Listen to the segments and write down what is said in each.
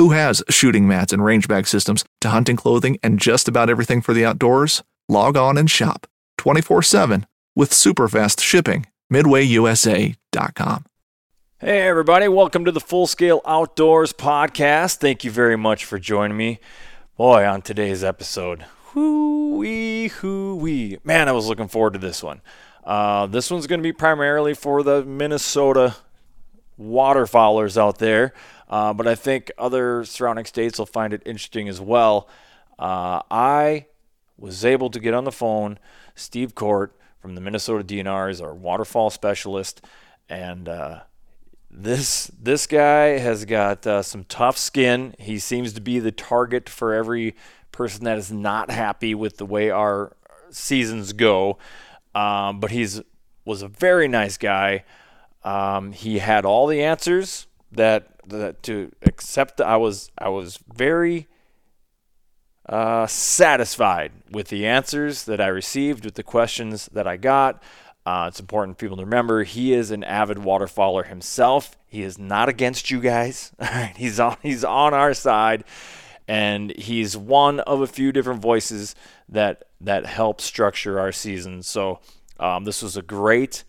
Who has shooting mats and range bag systems to hunting clothing and just about everything for the outdoors? Log on and shop 24 7 with super fast shipping. MidwayUSA.com. Hey, everybody, welcome to the Full Scale Outdoors Podcast. Thank you very much for joining me. Boy, on today's episode, whoo-wee, whoo-wee. Man, I was looking forward to this one. Uh, this one's going to be primarily for the Minnesota waterfowlers out there, uh, but I think other surrounding states will find it interesting as well. Uh, I was able to get on the phone. Steve Cordts from the Minnesota DNR is our waterfowl specialist, and uh, this this guy has got uh, some tough skin. He seems to be the target for every person that is not happy with the way our seasons go. Um, but he's was a very nice guy. Um, he had all the answers that, that to accept. I was I was very uh, satisfied with the answers that I received, with the questions that I got. Uh, it's important for people to remember he is an avid waterfowler himself. He is not against you guys. He's on he's on our side, and he's one of a few different voices that that help structure our season. So um, this was a great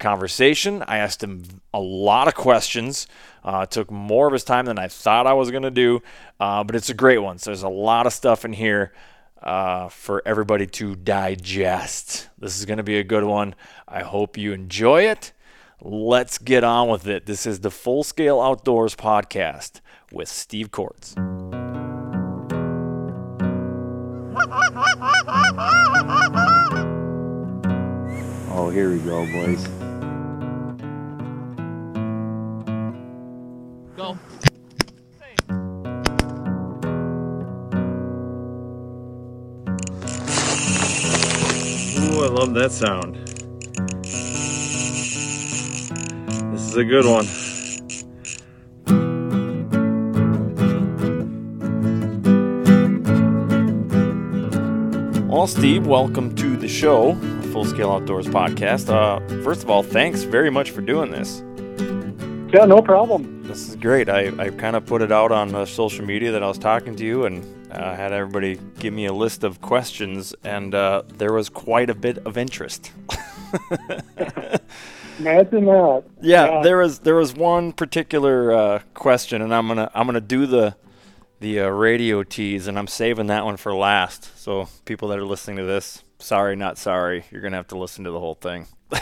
conversation. I asked him a lot of questions. Uh, took more of his time than I thought I was going to do, uh, but it's a great one. So there's a lot of stuff in here uh, for everybody to digest. This is going to be a good one. I hope you enjoy it. Let's get on with it. This is the Full Scale Outdoors podcast with Steve Cordts. Oh, here we go, boys. Go. Ooh, I love that sound. This is a good one. Well, Steve, welcome to the show, a Full Scale Outdoors podcast. Uh, first of all, thanks very much for doing this. Yeah, no problem. This is great. I, I kind of put it out on uh, social media that I was talking to you and uh, had everybody give me a list of questions, and uh, there was quite a bit of interest. Imagine that. Yeah, Yeah. there was there was one particular uh, question, and I'm gonna I'm gonna do the the uh, radio tease, and I'm saving that one for last. So people that are listening to this, sorry, not sorry, you're gonna have to listen to the whole thing.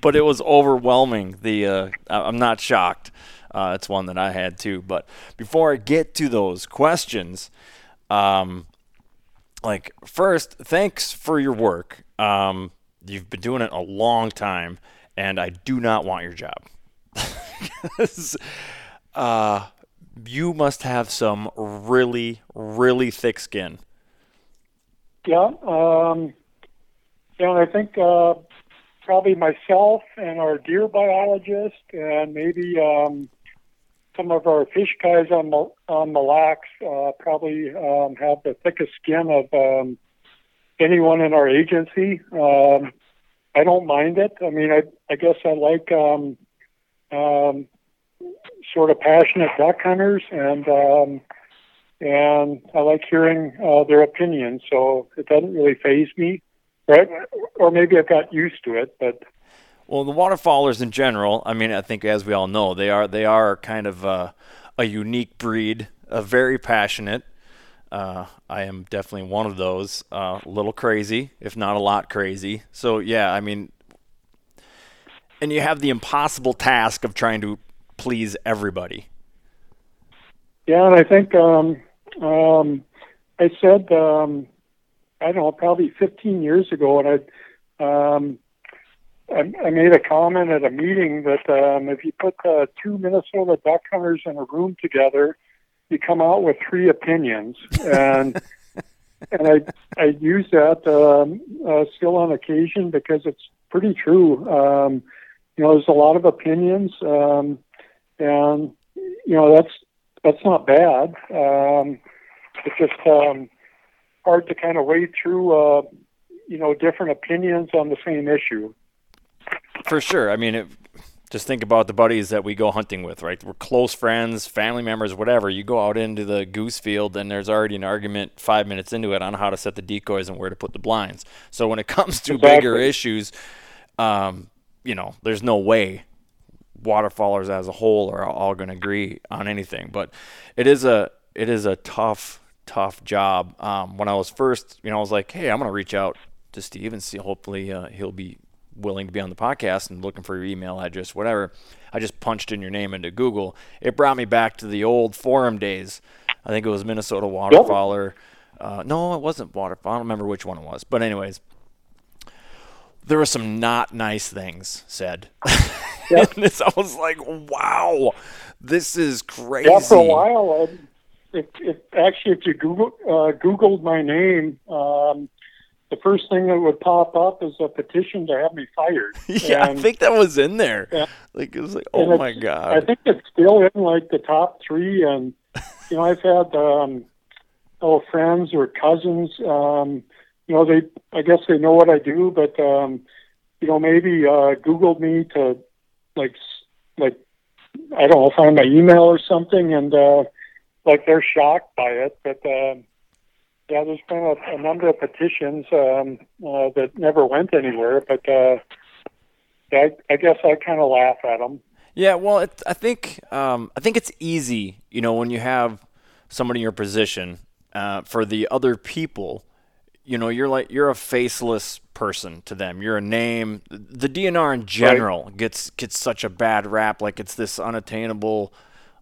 but it was overwhelming. The uh, I'm not shocked. Uh, it's one that I had too. But before I get to those questions, um, like first, thanks for your work. Um, you've been doing it a long time, and I do not want your job. uh, you must have some really, really thick skin. Yeah. Um, yeah, I think uh, probably myself and our deer biologist and maybe um, some of our fish guys on Mil- on Mille Lacs uh, probably um, have the thickest skin of um, anyone in our agency. Um, I don't mind it. I mean, I I guess I like um, um, sort of passionate duck hunters, and um, and I like hearing uh, their opinions. So it doesn't really faze me, right? Or maybe I've got used to it, but Well, the waterfowlers in general, I mean, I think as we all know, they are they are kind of a, a unique breed, a very passionate. Uh, I am definitely one of those, uh, a little crazy, if not a lot crazy. So yeah, I mean, and you have the impossible task of trying to please everybody. Yeah, and I think um, um, I said um, I don't know probably 15 years ago, and I, um, I I made a comment at a meeting that um, if you put uh, two Minnesota duck hunters in a room together, you come out with three opinions, and and I I use that um, uh, still on occasion because it's pretty true. Um, you know, there's a lot of opinions, um, and you know that's that's not bad. Um, it's just um, hard to kind of wade through, uh, you know, different opinions on the same issue. For sure. I mean, it, just think about the buddies that we go hunting with, right? We're close friends, family members, whatever. You go out into the goose field, and there's already an argument five minutes into it on how to set the decoys and where to put the blinds. So when it comes to Exactly. bigger issues, um, you know, there's no way waterfowlers as a whole are all going to agree on anything. But it is a it is a tough tough job. Um, when I was first, you know, I was like, hey, I'm going to reach out to Steve and see. Hopefully, uh, he'll be willing to be on the podcast and looking for your email address, whatever. I just punched in your name into Google. It brought me back to the old forum days. I think it was Minnesota Waterfowler. Uh, no, it wasn't Waterfall. I don't remember which one it was. But anyways, there were some not nice things said. Yep. and this, I was like, wow, this is crazy. Yeah, for a while, it, it actually, if you Google uh, Googled my name, um, the first thing that would pop up is a petition to have me fired. Yeah, I think that was in there. Yeah. Like it was like, oh my I think it's still in like the top three, and you know, I've had um, oh friends or cousins. Um, you know, they I guess they know what I do, but um, you know, maybe uh, Googled me to like like I don't know, find my email or something, and uh, like they're shocked by it. But um, yeah, there's been a, a number of petitions um, uh, that never went anywhere, but. Uh, I, I guess I kind of laugh at them. Yeah, well, it, I think um, I think it's easy, you know, when you have somebody in your position. Uh, for the other people, you know, you're like you're a faceless person to them. You're a name. The DNR in general gets gets such a bad rap, like it's this unattainable,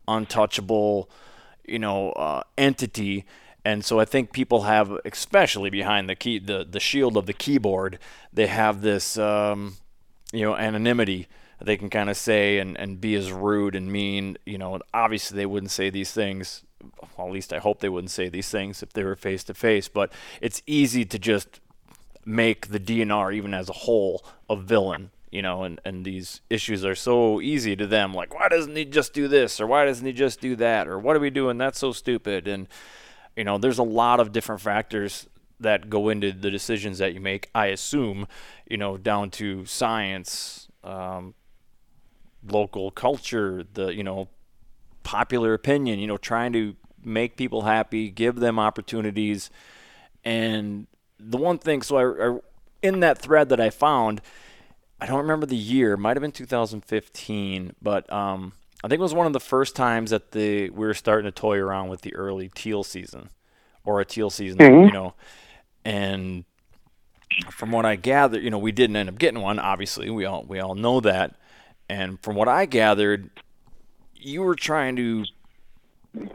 untouchable, you know, uh, entity. And so I think people have, especially behind the key, the the shield of the keyboard, they have this, um, you know, anonymity they can kind of say and, and be as rude and mean. You know, obviously they wouldn't say these things. Well, at least I hope they wouldn't say these things if they were face to face. But it's easy to just make the DNR, even as a whole, a villain. You know, and, and these issues are so easy to them. Like, why doesn't he just do this? Or why doesn't he just do that? Or what are we doing? That's so stupid. And, you know, there's a lot of different factors that go into the decisions that you make, I assume, you know, down to science, um, local culture, the, you know, popular opinion, you know, trying to make people happy, give them opportunities. And the one thing, so I, I in that thread that I found, I don't remember the year, might have been 2015, but um, I think it was one of the first times that the we were starting to toy around with the early teal season or a teal season, you know, and from what I gathered, you know, we didn't end up getting one. Obviously, we all we all know that. And from what I gathered, you were trying to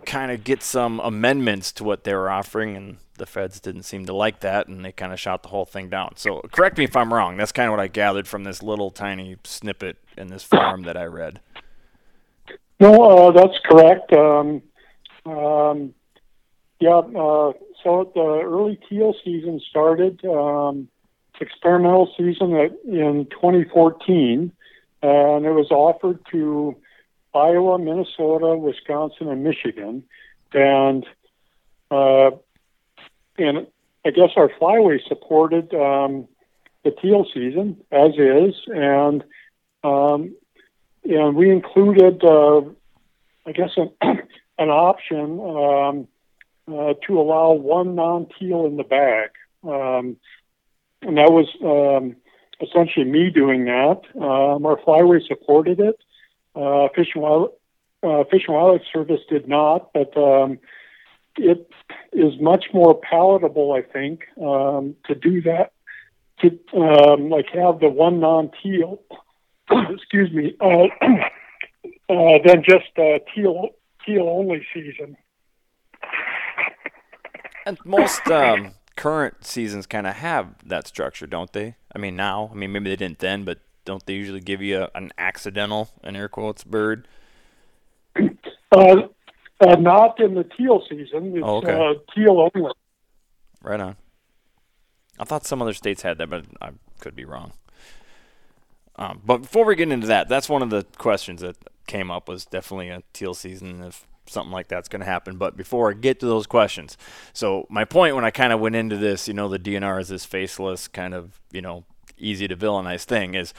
kind of get some amendments to what they were offering, and the feds didn't seem to like that, and they kind of shot the whole thing down. So, correct me if I'm wrong. That's kind of what I gathered from this little tiny snippet in this forum that I read. No, uh, that's correct. Um, um, yeah, uh, so the early teal season started, um, experimental season in 2014, uh, and it was offered to Iowa, Minnesota, Wisconsin, and Michigan, and uh, and I guess our flyway supported um, the teal season as is, and um, and we included, uh, I guess, an, an option um, uh, to allow one non-teal in the bag, um, and that was um, essentially me doing that. Um, our flyway supported it. Uh, Fish and Wild, uh, Fish and Wildlife Service did not, but um, it is much more palatable, I think, um, to do that. To um, like have the one non-teal, excuse me, uh, uh, than just uh, teal teal only season. And most um, current seasons kind of have that structure, don't they? I mean, now, I mean, maybe they didn't then, but don't they usually give you a, an accidental, in air quotes, bird? Uh, uh, not in the teal season. It's Oh, okay. uh, teal only. Right on. I thought some other states had that, but I could be wrong. Um, but before we get into that, that's one of the questions that came up was definitely a teal season if something like that's going to happen. But before I get to those questions, so my point when I kind of went into this, you know, the DNR is this faceless kind of, you know, easy to villainize thing is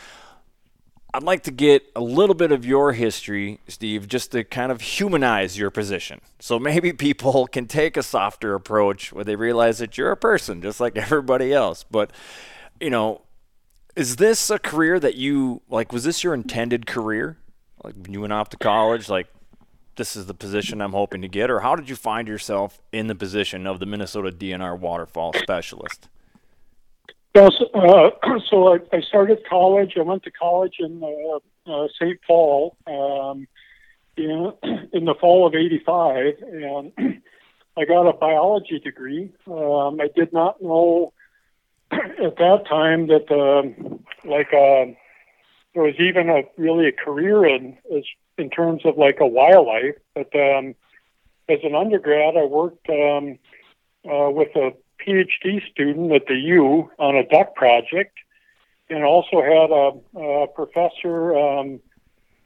I'd like to get a little bit of your history, Steve, just to kind of humanize your position. So maybe people can take a softer approach where they realize that you're a person just like everybody else. But, you know, is this a career that you like was this your intended career? Like when you went off to college, like this is the position I'm hoping to get, or how did you find yourself in the position of the Minnesota DNR waterfowl specialist? Yes, uh, so I, I started college. I went to college in uh, uh, St. Paul um, in, in the fall of '85, and I got a biology degree. Um, I did not know at that time that um, like uh, there was even a really a career in as in terms of like a wildlife. But um, as an undergrad, I worked um, uh, with a PhD student at the U on a duck project, and also had a, a professor um,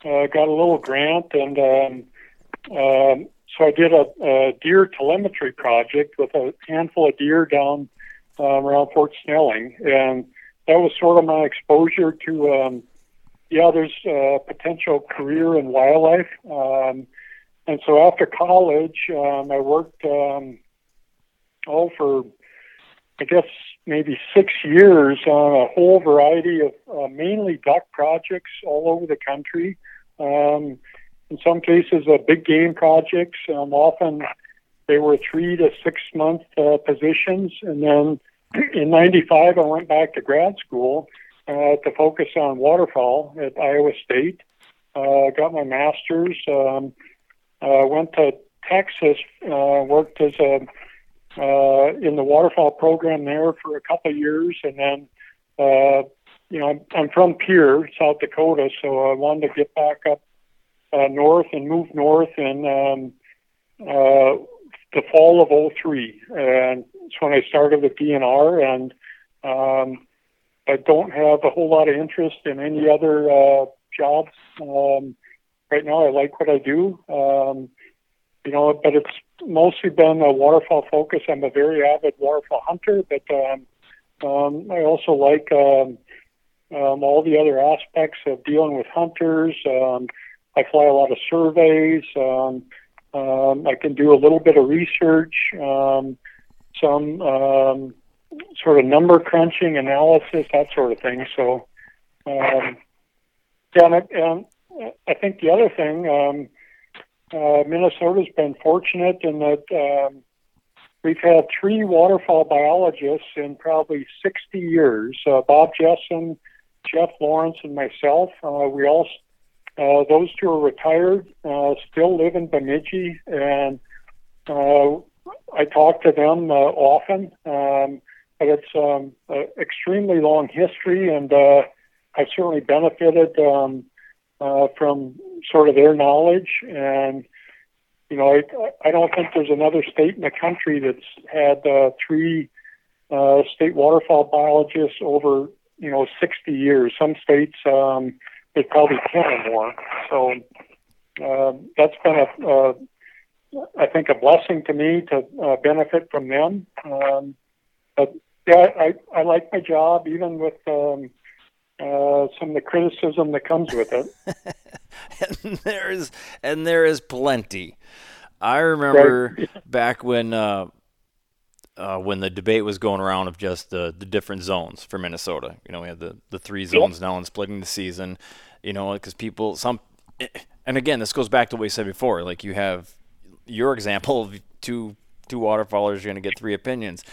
uh, got a little grant, and um, um, so I did a, a deer telemetry project with a handful of deer down um, around Fort Snelling, and that was sort of my exposure to. Yeah, there's a potential career in wildlife, um, and so after college, um, I worked oh for I guess maybe six years on a whole variety of uh, mainly duck projects all over the country. Um, in some cases, uh, big game projects. Um, often they were three to six month uh, positions. And then in 95, I went back to grad school uh, to focus on waterfowl at Iowa State. Uh, got my master's, um, uh, went to Texas, uh, worked as a uh, in the waterfowl program there for a couple of years, and then uh, you know I'm, I'm from Pierre, South Dakota, so I wanted to get back up uh, north and move north in um, uh, the fall of '03, and it's when I started with DNR, and um, I don't have a whole lot of interest in any other uh, jobs. Um, right now, I like what I do. Um, you know, but it's mostly been a waterfowl focus. I'm a very avid waterfowl hunter, but um, um, I also like um, um, all the other aspects of dealing with hunters. Um, I fly a lot of surveys. Um, um, I can do a little bit of research, um, some um, sort of number crunching analysis, that sort of thing. So, um, yeah, and I, and I think the other thing. Um, uh, Minnesota's been fortunate in that um, we've had three waterfowl biologists in probably 60 years. Uh, Bob Jessen, Jeff Lawrence, and myself. Uh, we all, uh, those two are retired, uh, still live in Bemidji, and uh, I talk to them uh, often. Um, but it's um, an extremely long history, and uh, I've certainly benefited. Um, uh, from sort of their knowledge. And, you know, I, I don't think there's another state in the country that's had uh, three uh, state waterfowl biologists over, you know, 60 years. Some states, um, there's probably 10 or more. So, uh, that's been a, uh, I think, a blessing to me to uh, benefit from them. Um, but yeah, I, I like my job, even with um, uh, some of the criticism that comes with it. and there is, and there is plenty. I remember Right. back when uh, uh, when the debate was going around of just the, the different zones for Minnesota. You know, we had the, the three zones now and splitting the season. You know, because people some, and again, this goes back to what we said before. Like you have your example of two two waterfowlers, you're going to get three opinions.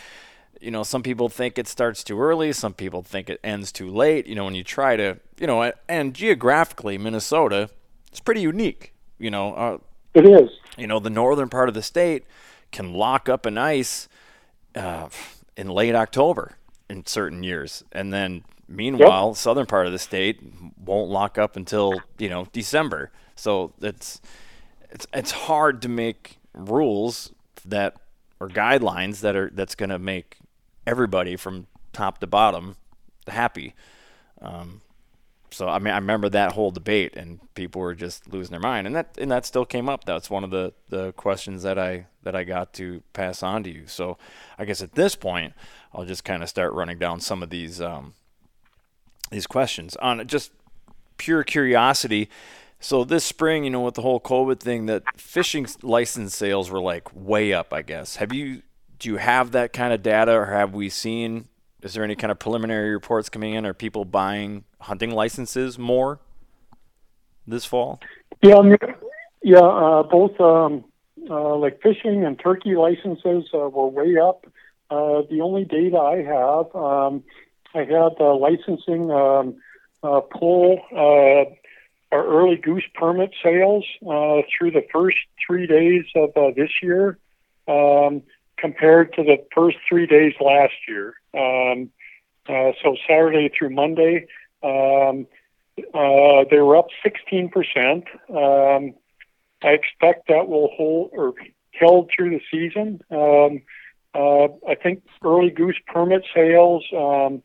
You know, some people think it starts too early. Some people think it ends too late. You know, when you try to, you know, and geographically, Minnesota, it's pretty unique. You know, uh, It is. you know, the northern part of the state can lock up an ice uh, in late October in certain years, and then meanwhile, southern part of the state won't lock up until you know December. So it's it's it's hard to make rules that or guidelines that are that's going to make everybody from top to bottom happy. Um, so I mean, I remember that whole debate, and people were just losing their mind, and that and that still came up. That's one of the, the questions that I that I got to pass on to you. So I guess at this point, I'll just kind of start running down some of these um, these questions on just pure curiosity. So this spring, you know, with the whole COVID thing, that fishing license sales were like way up. I guess. Have you do you have that kind of data, or have we seen? Is there any kind of preliminary reports coming in? Are people buying hunting licenses more this fall? Yeah, yeah. Uh, both um, uh, like fishing and turkey licenses uh, were way up. Uh, the only data I have, um, I had uh, licensing um, uh, pull uh, our early goose permit sales through the first three days of this year um, compared to the first three days last year. Um, uh, so Saturday through Monday. Um, uh, they were up 16%. Um, I expect that will hold or held through the season. Um, uh, I think early goose permit sales um,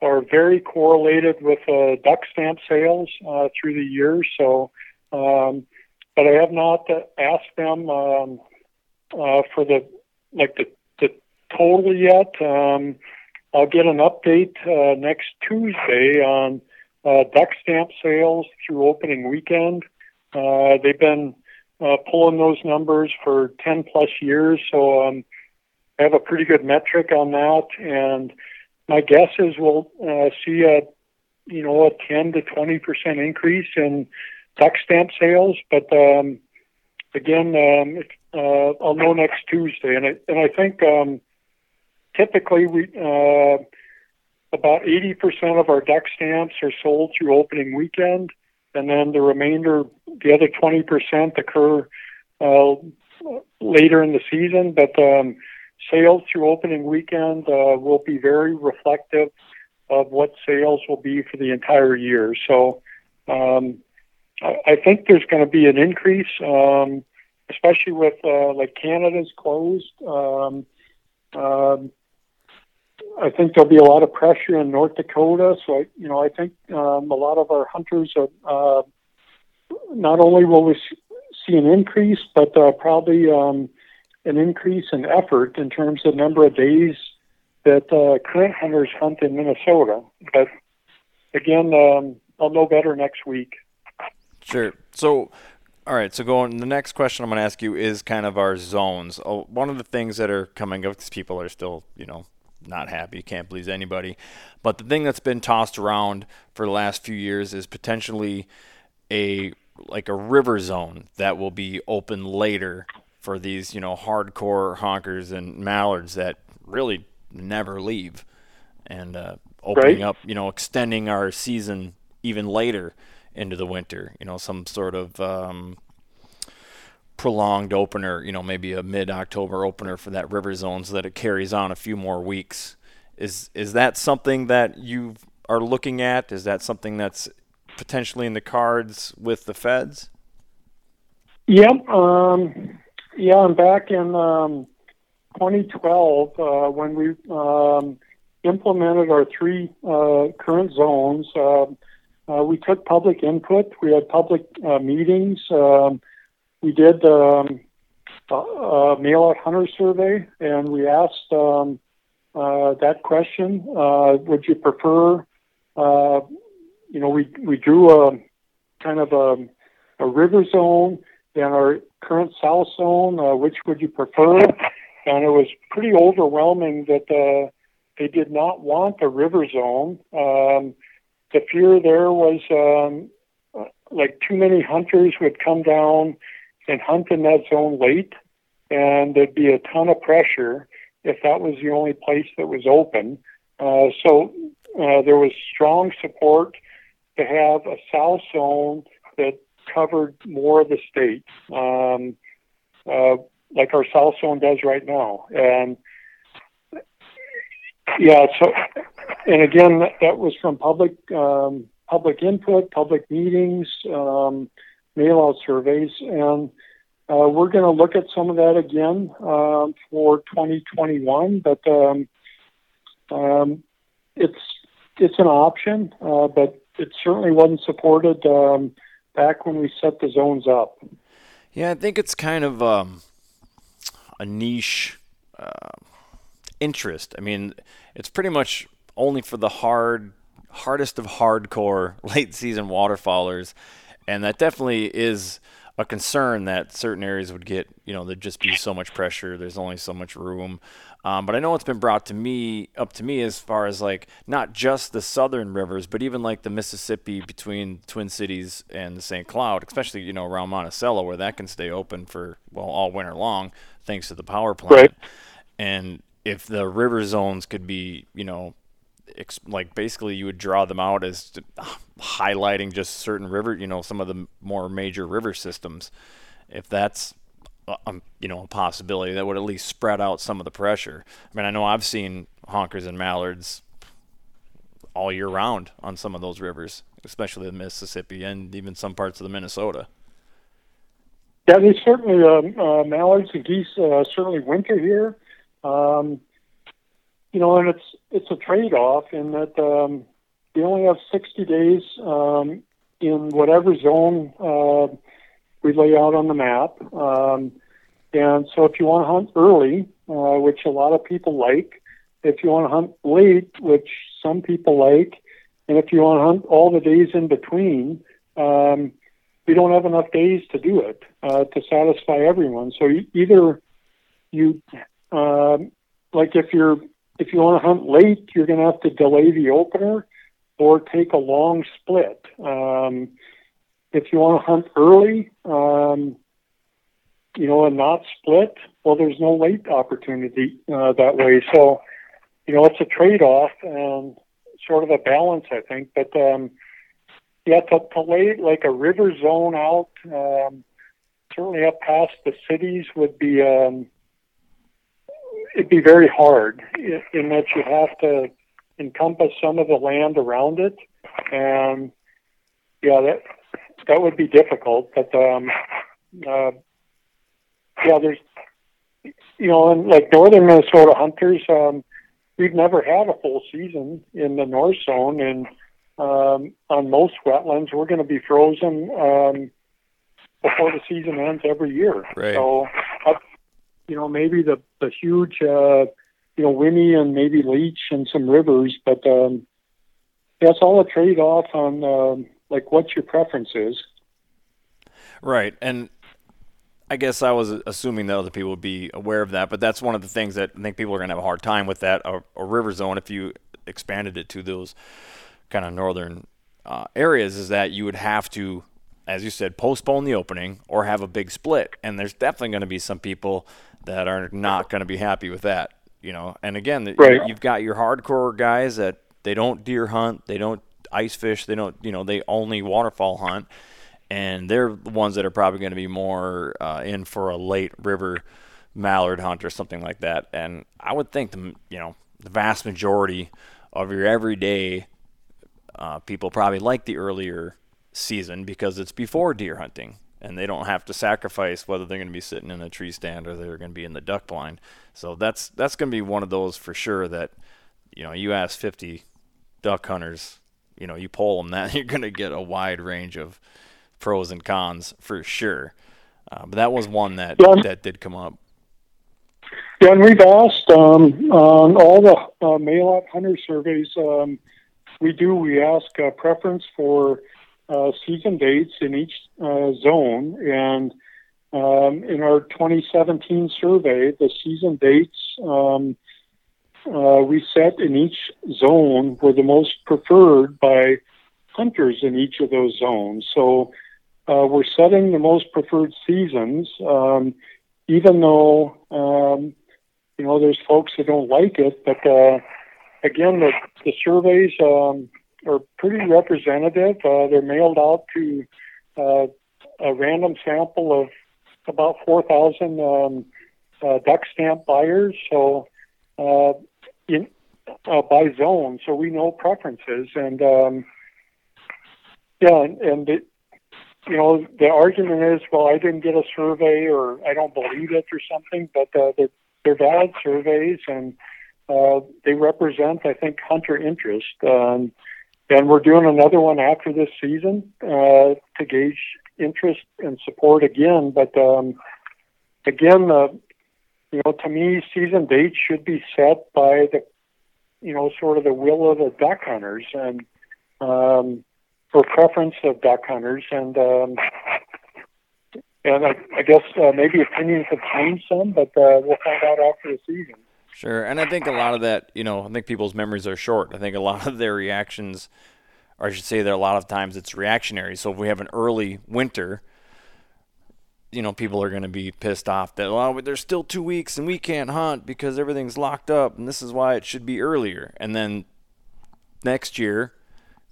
are very correlated with uh, duck stamp sales uh, through the year. So, um, but I have not uh, asked them um, uh, for the like the, the total yet. Um, I'll get an update uh, next Tuesday on uh, duck stamp sales through opening weekend. Uh, they've been uh, pulling those numbers for 10 plus years, so um, I have a pretty good metric on that. And my guess is we'll uh, see a you know a 10 to 20 percent increase in duck stamp sales. But um, again, um, it, uh, I'll know next Tuesday, and I, and I think um, typically we. Uh, about 80% of our duck stamps are sold through opening weekend, and then the remainder, the other 20%, occur uh, later in the season. But um, sales through opening weekend uh, will be very reflective of what sales will be for the entire year. So um, I, I think there's going to be an increase, um, especially with uh, like Canada's closed. Um, um, I think there'll be a lot of pressure in North Dakota. So, I, you know, I think um, a lot of our hunters are uh, not only will we see an increase, but uh, probably um, an increase in effort in terms of number of days that uh, current hunters hunt in Minnesota. But again, um, I'll know better next week. Sure. So, all right. So, going the next question I'm going to ask you is kind of our zones. Oh, one of the things that are coming up because people are still, you know, not happy, can't please anybody. But the thing that's been tossed around for the last few years is potentially a like a river zone that will be open later for these, you know, hardcore honkers and mallards that really never leave, and uh, opening Right. up, you know, extending our season even later into the winter. You know, some sort of um, prolonged opener. You know, maybe a mid-October opener for that river zone, so that it carries on a few more weeks. Is is that something that you are looking at? Is that something that's potentially in the cards with the feds? Yep. Um, yeah, I'm back in um, 2012 uh, when we um, implemented our three uh, current zones. Uh, uh, we took public input. We had public uh, meetings. Um, we did um, a, a mail-out hunter survey, and we asked um, uh, that question: uh, Would you prefer? Uh, you know, we we drew a kind of a, a river zone and our current south zone. Uh, which would you prefer? And it was pretty overwhelming that they did not want a river zone. Um, the fear there was um, like too many hunters would come down and hunt in that zone late, and there'd be a ton of pressure if that was the only place that was open. Uh, so uh, there was strong support to have a south zone that covered more of the state, um, uh, like our south zone does right now. And yeah, so and again, that, was from public um, public input, public meetings, um, mail out surveys, and uh, we're going to look at some of that again uh, for 2021. But um, um, it's it's an option, uh, but it certainly wasn't supported um, back when we set the zones up. Yeah, I think it's kind of um, a niche uh, interest. I mean, it's pretty much only for the hard, hardest of hardcore late season waterfowlers, and that definitely is a concern that certain areas would get, you know, there'd just be so much pressure. There's only so much room. Um, but I know it's been brought to me, up to me, as far as like not just the southern rivers, but even like the Mississippi between Twin Cities and St. Cloud, especially you know around Monticello, where that can stay open for well all winter long, thanks to the power plant. Right. And if the river zones could be, you know, like basically you would draw them out as highlighting just certain river, you know, some of the more major river systems. If that's um, you know a possibility that would at least spread out some of the pressure. I mean, I know I've seen honkers and mallards all year round on some of those rivers, especially the Mississippi and even some parts of the Minnesota. Yeah, they certainly um, uh, mallards and geese uh, certainly winter here. Um, you know, and it's it's a trade-off in that um, you only have 60 days um, in whatever zone uh, we lay out on the map. Um, and so, if you want to hunt early, uh, which a lot of people like, if you want to hunt late, which some people like, and if you want to hunt all the days in between, um, we don't have enough days to do it uh, to satisfy everyone. So either you, um, like if you're if you want to hunt late, you're going to have to delay the opener or take a long split. Um, if you want to hunt early, um, you know, and not split, well, there's no late opportunity uh, that way. So, you know, it's a trade-off and sort of a balance, I think. But um, yeah, to, to lay like a river zone out, um, certainly up past the cities would be um, it'd be very hard in, in that you have to encompass some of the land around it, and yeah, that that would be difficult. But um, uh, yeah, there's you know, and like northern Minnesota hunters, um, we've never had a full season in the north zone, and um, on most wetlands, we're going to be frozen um, before the season ends every year. Right. So, you know, maybe the the huge, uh, you know, Winnie and maybe Leech and some rivers, but um, that's all a trade off on um, like what your preference is. Right, and I guess I was assuming that other people would be aware of that, but that's one of the things that I think people are going to have a hard time with that a, a river zone if you expanded it to those kind of northern uh, areas is that you would have to, as you said, postpone the opening or have a big split. And there's definitely going to be some people that are not going to be happy with that, you know. And again, right. you've got your hardcore guys that they don't deer hunt, they don't ice fish, they don't, you know, they only waterfowl hunt, and they're the ones that are probably going to be more uh, in for a late river mallard hunt or something like that. And I would think the, you know, the vast majority of your everyday uh, people probably like the earlier season because it's before deer hunting and they don't have to sacrifice whether they're going to be sitting in a tree stand or they're going to be in the duck blind. So that's that's going to be one of those for sure that you know you ask 50 duck hunters you know you poll them, that you're going to get a wide range of pros and cons for sure. Uh, but that was one that Yeah. that did come up. Yeah, and we've asked um, on all the uh, mail-out hunter surveys um, we do. We ask uh, preference for uh, season dates in each uh, zone, and um, in our 2017 survey, the season dates um, uh, we set in each zone were the most preferred by hunters in each of those zones. So uh, we're setting the most preferred seasons, um, even though um, you know there's folks that don't like it. But uh, again, the, the surveys um, are pretty representative. Uh, they're mailed out to uh, a random sample of about 4,000 um, uh, duck stamp buyers. So uh, in uh, by zone, so we know preferences and. Um, yeah, and, and it, you know, the argument is, well, I didn't get a survey or I don't believe it or something, but uh, they're, they're valid surveys and uh, they represent, I think, hunter interest. Um, and we're doing another one after this season uh, to gauge interest and support again. But um, again, uh, you know, to me, season dates should be set by the, you know, sort of the will of the duck hunters and um, for preference of duck hunters. And um, and I, I guess uh, maybe opinions have changed some, but uh, we'll find out after the season. Sure, and I think a lot of that, you know, I think people's memories are short. I think a lot of their reactions, or I should say that a lot of times it's reactionary. So if we have an early winter, you know, people are going to be pissed off that, well, there's still two weeks and we can't hunt because everything's locked up, and this is why it should be earlier. And then next year,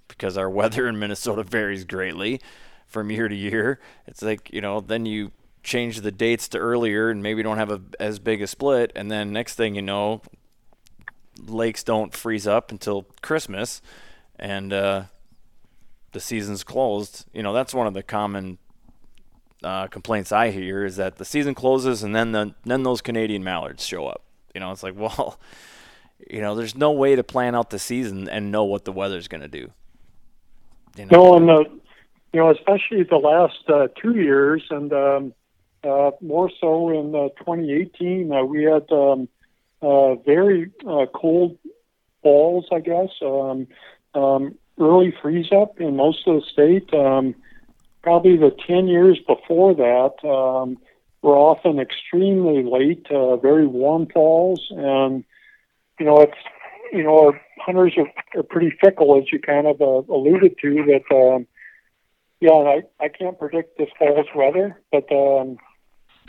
because our weather in Minnesota varies greatly from year to year, it's like, you know, then you change the dates to earlier and maybe don't have a, as big a split. And then next thing you know lakes don't freeze up until christmas and uh, the season's closed. You know that's one of the common uh, complaints i hear is that the season closes and then the then those canadian mallards show up. You know it's like well you know there's no way to plan out the season and know what the weather's going to do. You know? No, and the, you know, especially the last uh, two years, and um, uh, more so in uh, 2018, uh, we had um, uh, very uh, cold falls, I guess. Um, um, early freeze up in most of the state. Um, probably the 10 years before that um, were often extremely late, very warm falls, and you know, it's you know, our hunters are, are pretty fickle, as you kind of alluded to. That, um, yeah, I, I can't predict this fall's weather, but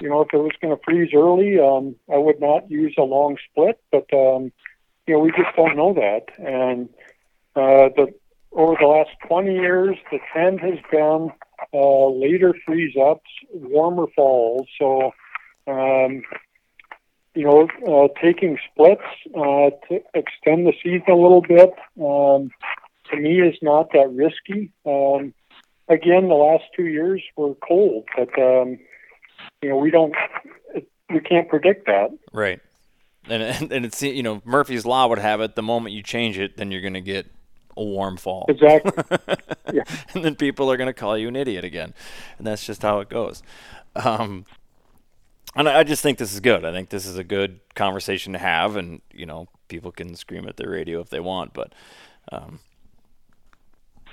you know, if it was going to freeze early, um, I would not use a long split. But um, you know, we just don't know that. And uh, the over the last 20 years, the trend has been uh, later freeze ups, warmer falls. So. Um, you know, uh, taking splits uh, to extend the season a little bit um, to me is not that risky. Um, again, the last two years were cold, but um, you know we don't, we can't predict that. Right. And and, it's you know Murphy's law would have it the moment you change it, then you're going to get a warm fall. Exactly. yeah. and then people are going to call you an idiot again, and that's just how it goes. Um, and I just think this is good. I think this is a good conversation to have, and you know, people can scream at the radio if they want, but um,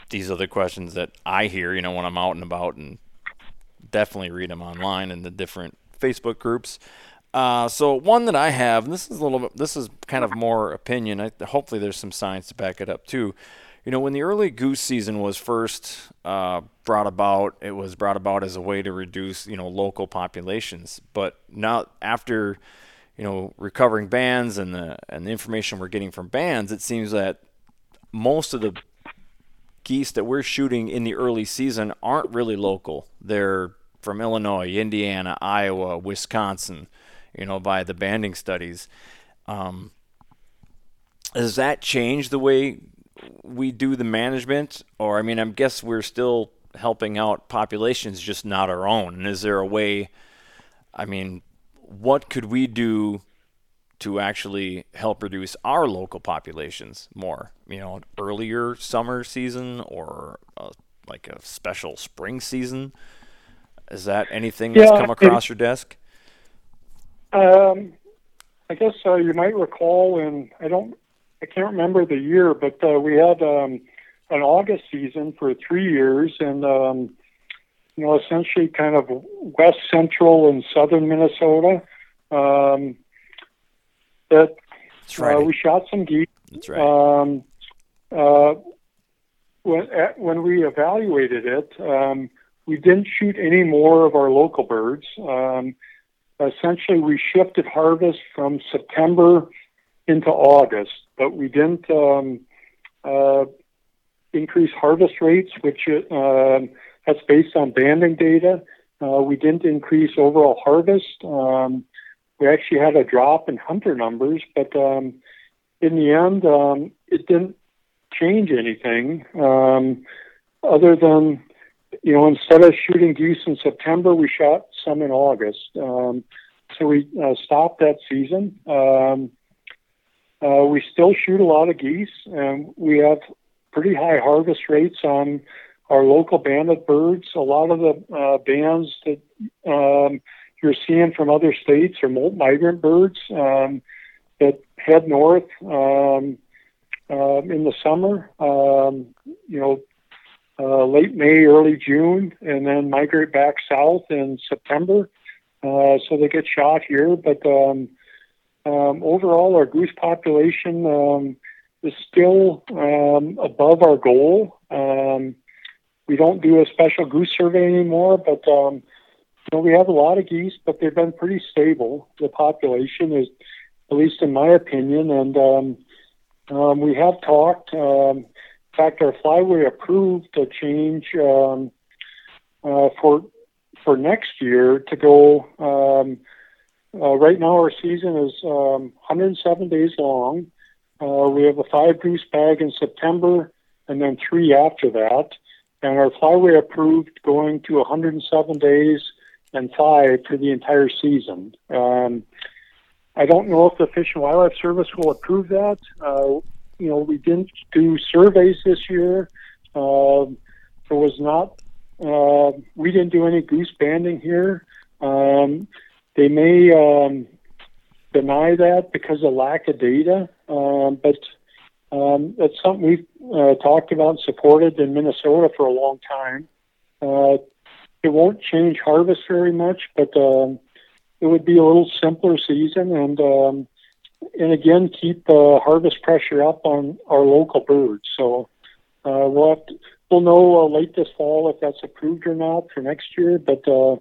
these are the questions that I hear. You know, when I'm out and about, and definitely read them online in the different Facebook groups. Uh, so one that I have, and this is a little bit, this is kind of more opinion. I, hopefully, there's some science to back it up too. You know, when the early goose season was first uh, brought about, it was brought about as a way to reduce, you know, local populations. But now, after, you know, recovering bands and the and the information we're getting from bands, it seems that most of the geese that we're shooting in the early season aren't really local. They're from Illinois, Indiana, Iowa, Wisconsin. You know, by the banding studies. Um, does that change the way we do the management or i mean i guess we're still helping out populations just not our own and is there a way i mean what could we do to actually help reduce our local populations more? You know, an earlier summer season or uh, like a special spring season? Is that anything that's Yeah, come across your desk? Um, I guess uh, you might recall, and I don't, I can't remember the year, but uh, we had um, an August season for three years, and um, you know, essentially kind of west central and southern Minnesota. Um, that That's right. uh, we shot some geese. That's right. Um, uh, when at, when we evaluated it, um, we didn't shoot any more of our local birds. Um, essentially, we shifted harvest from September into August, but we didn't um, uh, increase harvest rates, which uh, that's based on banding data. Uh, we didn't increase overall harvest. We actually had a drop in hunter numbers, but um, in the end, um, it didn't change anything um, other than, you know, instead of shooting geese in September, we shot some in August. Um, so we uh, stopped that season. Um, uh, we still shoot a lot of geese, and we have pretty high harvest rates on our local banded birds. A lot of the uh, bands that um, you're seeing from other states are molt migrant birds um, that head north um, uh, in the summer. Um, you know, uh, late May, early June, and then migrate back south in September. Uh, so they get shot here, but um, um, overall, our goose population um, is still um, above our goal. Um, we don't do a special goose survey anymore, but um, you know, we have a lot of geese, but they've been pretty stable. The population is, at least in my opinion, and um, um, we have talked. Um, in fact, our flyway approved a change um, uh, for for next year to go. Um, uh, right now, our season is um, 107 days long. Uh, we have a five goose bag in September, and then three after that. And our flyway approved going to 107 days and five for the entire season. Um, I don't know if the Fish and Wildlife Service will approve that. Uh, you know, we didn't do surveys this year. Uh, there was not. Uh, we didn't do any goose banding here. Um, they may um, deny that because of lack of data, um, but um, that's something we've uh, talked about and supported in Minnesota for a long time. Uh, it won't change harvest very much, but um, it would be a little simpler season, and um, and again keep uh, harvest pressure up on our local birds. So uh, we'll to, we'll know uh, late this fall if that's approved or not for next year. But uh,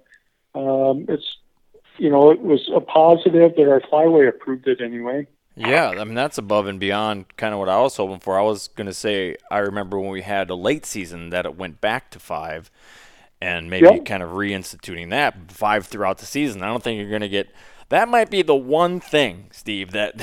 um, it's you know it was a positive that our flyway approved it anyway. Yeah, I mean that's above and beyond kind of what I was hoping for. I was going to say I remember when we had a late season that it went back to five, and maybe Yep. kind of reinstituting that five throughout the season. I don't think you're going to get. That might be the one thing, Steve, that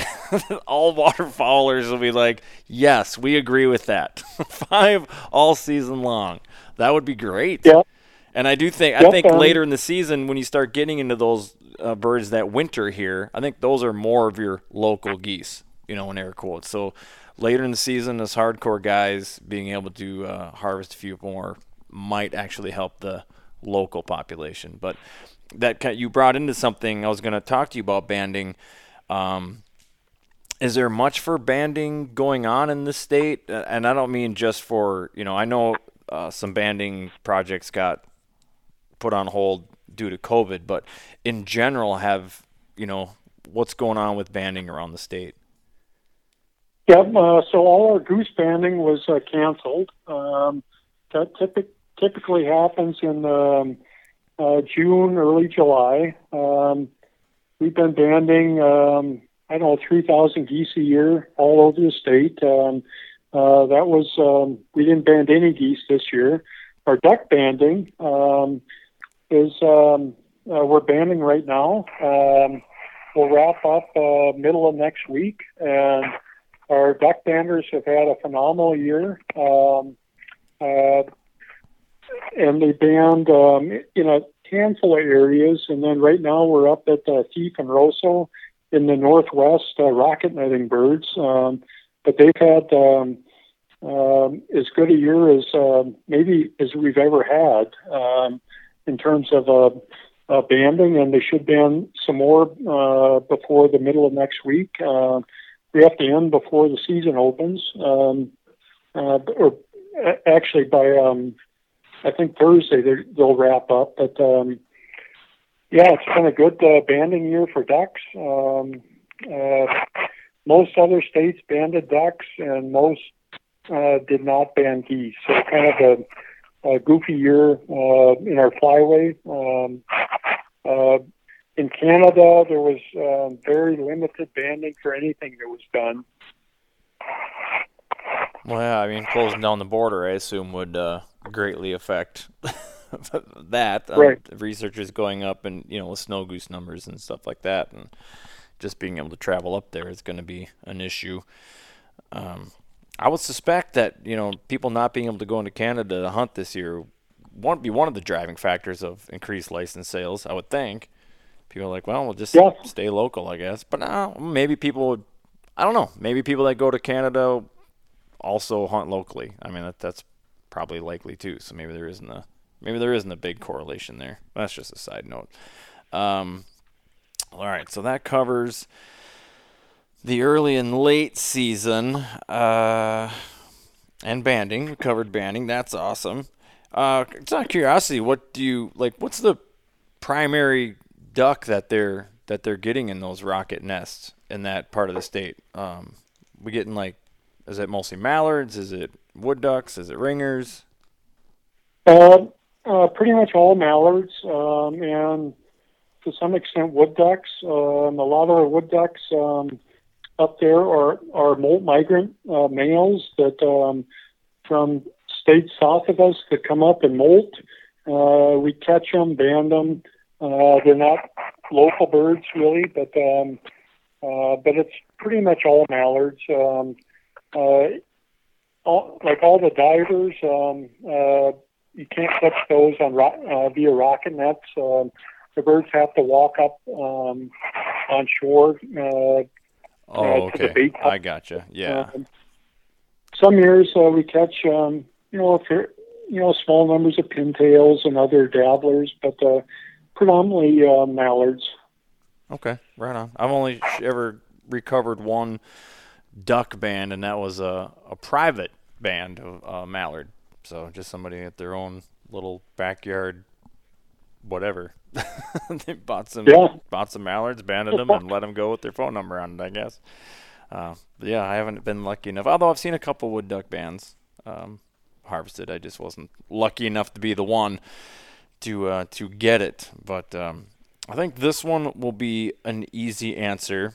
all waterfowlers will be like, yes, we agree with that. five all season long. That would be great. Yep. And I do think I think later in the season when you start getting into those uh, birds that winter here, I think those are more of your local geese, you know, in air quotes. So later in the season, as hardcore guys being able to uh, harvest a few more might actually help the local population. But that you brought into something I was going to talk to you about banding. Um, is there much for banding going on in the state? Uh, And I don't mean just for you know. I know uh, some banding projects got put on hold due to COVID, but in general, have you know what's going on with banding around the state? Yep. Uh, so all our goose banding was uh, canceled. Um, that typic- typically happens in um, uh, June, early July. Um, we've been banding, um, I don't know, 3,000 geese a year all over the state. Um, uh, that was, um, we didn't band any geese this year. Our duck banding um, is, um, uh, we're banding right now. Um, we'll wrap up uh, middle of next week. And our duck banders have had a phenomenal year. Um, uh, and they band um, in a handful of areas. And then right now we're up at uh, Thief and Roseau in the northwest uh, rocket netting birds, um, but they've had um, um, as good a year as uh, maybe as we've ever had um, in terms of uh, uh, banding, and they should ban some more uh, before the middle of next week. Uh, we have to end before the season opens, um, uh, or actually by um, I think Thursday they'll wrap up. But um, yeah, it's been a good uh, banding year for ducks. Um, uh, most other states banded ducks, and most uh, did not ban geese. So kind of a, a goofy year uh, in our flyway. Um, uh, in Canada, there was um, very limited banding for anything that was done. Well, yeah, I mean, closing down the border, I assume, would uh, greatly affect that. Um. Researchers going up and, you know, with snow goose numbers and stuff like that. And just being able to travel up there is going to be an issue. Um, I would suspect that, you know, people not being able to go into Canada to hunt this year won't be one of the driving factors of increased license sales, I would think. People are like, well, we'll just yeah. stay local, I guess. But now maybe people would, I don't know, maybe people that go to Canada also hunt locally. I mean, that, that's probably likely too. So maybe there isn't a maybe there isn't a big correlation there. That's just a side note. Um, all right, so that covers the early and late season uh, and banding. We covered banding. That's awesome. Uh, it's out curiosity, what do you like? What's the primary duck that they're that they're getting in those rocket nets in that part of the state? Um, we getting like, is it mostly mallards? Is it wood ducks? Is it ringers? Uh, uh, pretty much all mallards um, and to some extent wood ducks. Um, a lot of our wood ducks um, up there are, are molt migrant uh, males that um, from states south of us that come up and molt. Uh, we catch them, band them. Uh, they're not local birds really, but um, uh, but it's pretty much all mallards. Um, uh, all, like all the divers, um, uh, you can't catch those on ro- uh, via rocket nets. Um, the birds have to walk up um, on shore. Uh, oh, uh, okay. To the bait I gotcha. Yeah. Um, some years uh, we catch, um, you know, if you know, small numbers of pintails and other dabblers, but uh, predominantly uh, mallards. Okay, right on. I've only ever recovered one duck band, and that was a, a private band of uh, mallard. So just somebody at their own little backyard, whatever. they bought some Yeah. bought some mallards, banded them, and let them go with their phone number on it. I guess. Uh, yeah, I haven't been lucky enough. Although I've seen a couple wood duck bands um, harvested, I just wasn't lucky enough to be the one to uh, to get it. But um, I think this one will be an easy answer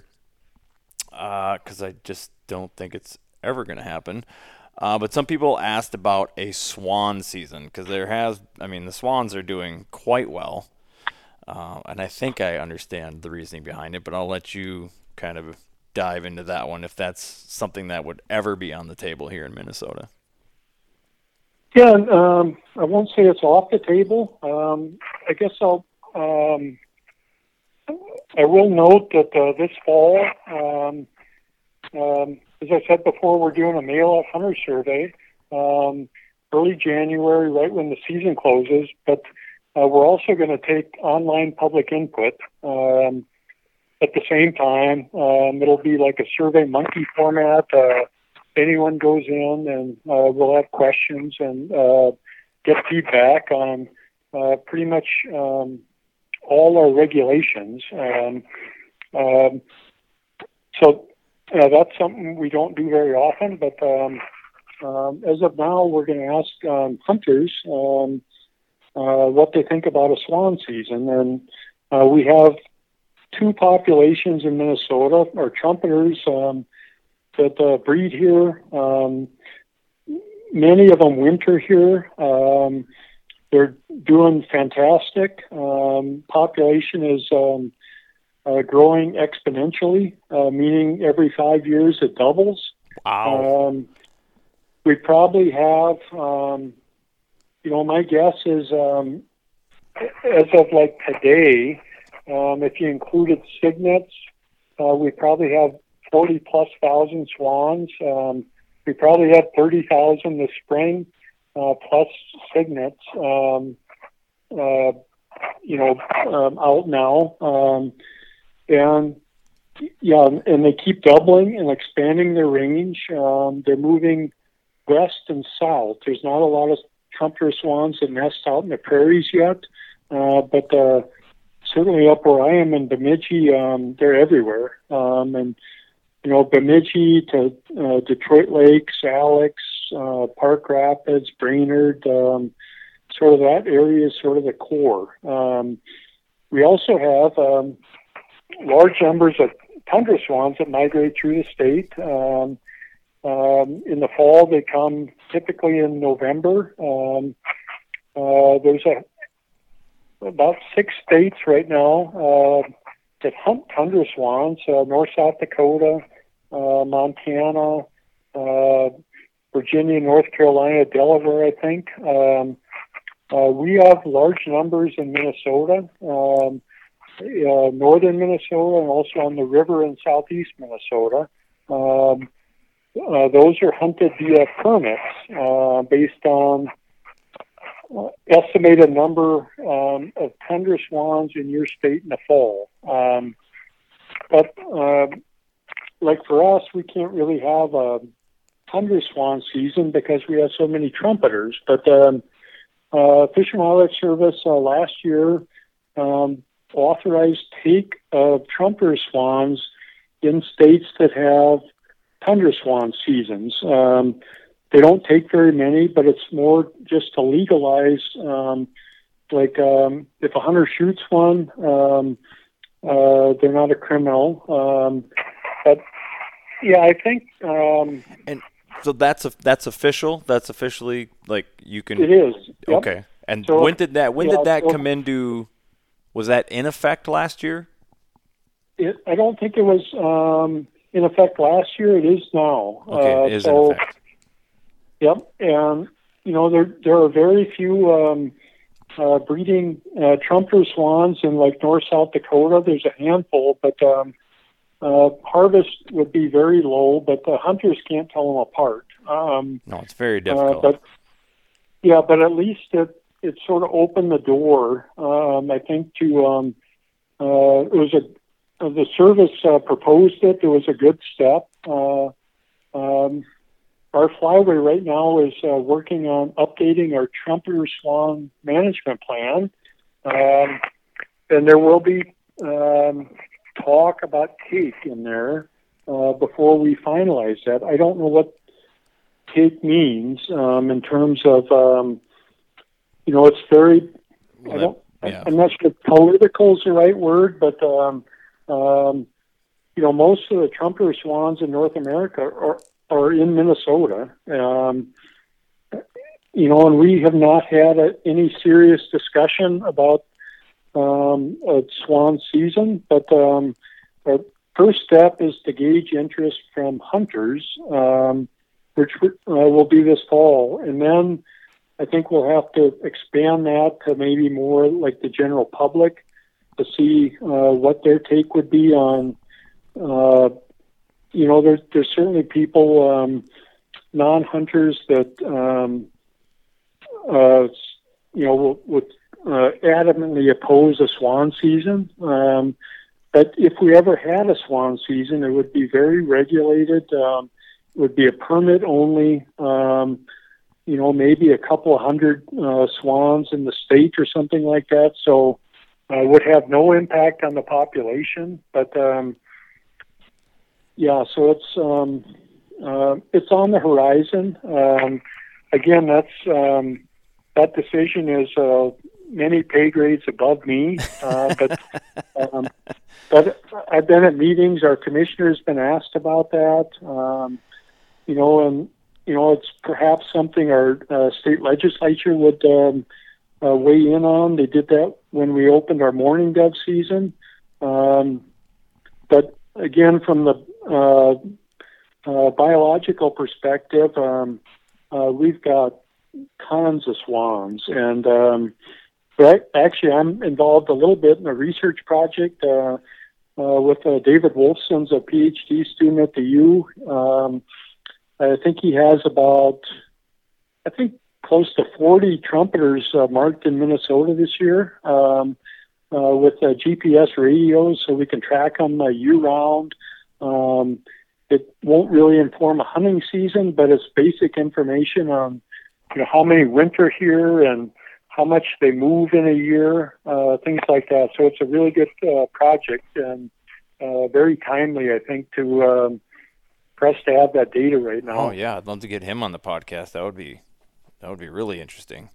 because I just don't think it's ever going to happen. Uh, but some people asked about a swan season because there has, I mean, the swans are doing quite well. Uh, and I think I understand the reasoning behind it, but I'll let you kind of dive into that one if that's something that would ever be on the table here in Minnesota. Yeah, um, I won't say it's off the table. Um, I guess I'll. Um, I will note that uh, this fall, um, um, as I said before, we're doing a mail hunter survey um, early January, right when the season closes. But uh, we're also going to take online public input um, at the same time. Um, it'll be like a survey monkey format. Uh, anyone goes in and uh, we'll have questions and uh, get feedback on uh, pretty much um, all our regulations. Um, um, so uh, that's something we don't do very often, but um, um, as of now, we're going to ask um, hunters um, uh, what they think about a swan season. And uh, we have two populations in Minnesota, our trumpeters um, that uh, breed here. Um, many of them winter here. Um, they're doing fantastic. Um, population is um, uh, growing exponentially, uh, meaning every five years it doubles. Wow. Um, we probably have, um, you know, my guess is um, as of like today, um, if you included cygnets, uh, we probably have 40 plus thousand swans. Um, we probably had 30,000 this spring, uh, plus cygnets, um, uh, you know, um, out now. Um, and yeah, and they keep doubling and expanding their range. Um, they're moving west and south. There's not a lot of trumpeter swans that nest out in the prairies yet, uh, but uh, certainly up where I am in Bemidji, um, they're everywhere. Um, and you know, Bemidji to uh, Detroit Lakes, Alex, uh, Park Rapids, Brainerd, um, sort of that area is sort of the core. Um, we also have um, large numbers of tundra swans that migrate through the state. Um, um, in the fall, they come typically in November. Um, uh, there's a about six states right now uh, that hunt tundra swans: uh, North South Dakota, uh, Montana, uh, Virginia, North Carolina, Delaware. I think um, uh, we have large numbers in Minnesota. Um, uh, northern Minnesota and also on the river in southeast Minnesota. Um, uh, those are hunted via permits uh, based on uh, estimated number um, of tundra swans in your state in the fall. Um, but um, like for us, we can't really have a tundra swan season because we have so many trumpeters. But um, uh, Fish and Wildlife Service uh, last year um, authorized take of trumpeter swans in states that have tundra swan seasons. Um, they don't take very many, but it's more just to legalize. Um, like um, if a hunter shoots one, um, uh, they're not a criminal. Um, but yeah, I think. Um, and so that's a, that's official. That's officially like you can. It is. Yep. Okay. And So, when did that when yeah, did that so- come into? Was that in effect last year? It, I don't think it was um, in effect last year. It is now. Okay, Uh, it is so, in effect. Yep, and you know there there are very few um, uh, breeding uh, trumpeter swans in like North South Dakota. There's a handful, but um, uh, harvest would be very low. But the hunters can't tell them apart. Um, No, it's very uh, difficult. but yeah, but at least it it sort of opened the door. Um, I think to um, uh, it was a uh, the service uh, proposed it. It was a good step. Uh, um, our flyway right now is uh, working on updating our trumpeter swan management plan, um, and there will be um, talk about cake in there uh, before we finalize that. I don't know what cake means um, in terms of um, you know it's very I don't yeah. I'm not sure political is the right word, but um, um, you know most of the trumpeter swans in North America are are in Minnesota. Um, you know, and we have not had a, any serious discussion about um, a swan season, but um, our first step is to gauge interest from hunters, um, which uh, will be this fall, and then I think we'll have to expand that to maybe more like the general public to see uh, what their take would be on. Uh, you know, there's there's certainly people, um, non-hunters that um, uh, you know will, would uh, adamantly oppose a swan season. Um, but if we ever had a swan season, it would be very regulated. Um, it would be a permit only. Um, you know, maybe a couple hundred uh, swans in the state or something like that. So uh, would have no impact on the population. But um, yeah, so it's um, uh, it's on the horizon. Um, again, that's um, that decision is uh, many pay grades above me. Uh, but um, but I've been at meetings. Our commissioner's been asked about that. Um, you know, and you know, it's perhaps something our uh, state legislature would um, uh, weigh in on. They did that when we opened our mourning dove season. Um, but again, from the uh, uh, biological perspective, um, uh, we've got tons of swans, and um, but actually, I'm involved a little bit in a research project. Uh, uh, with uh, David Wolfson's a PhD student at the U. Um, I think he has about, I think, close to 40 trumpeters uh, marked in Minnesota this year um, uh, with uh, GPS radios so we can track them year round. Um, it won't really inform a hunting season, but it's basic information on you know how many winter here and how much they move in a year, uh, things like that. So it's a really good uh, project and uh, very timely, I think, to um, press to have that data right now. Oh yeah, I'd love to get him on the podcast. That would be that would be really interesting.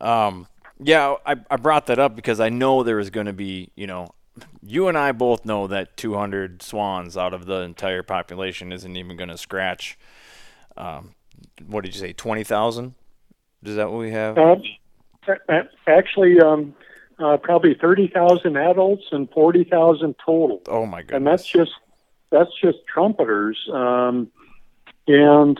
Um, yeah, I, I brought that up because I know there is going to be, you know, you and I both know that 200 swans out of the entire population isn't even going to scratch. Um, what did you say? 20,000? Is that what we have? Uh, actually, um, uh, probably 30,000 adults and 40,000 total. Oh my god! And that's just that's just trumpeters. Um, and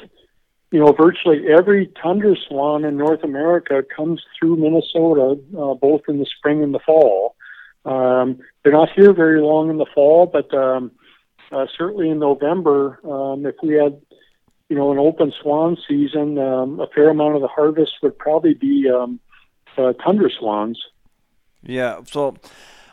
you know, virtually every tundra swan in North America comes through Minnesota, uh, both in the spring and the fall. Um, they're not here very long in the fall, but um, uh, certainly in November, um, if we had, you know, an open swan season, um, a fair amount of the harvest would probably be um, uh, tundra swans. Yeah, so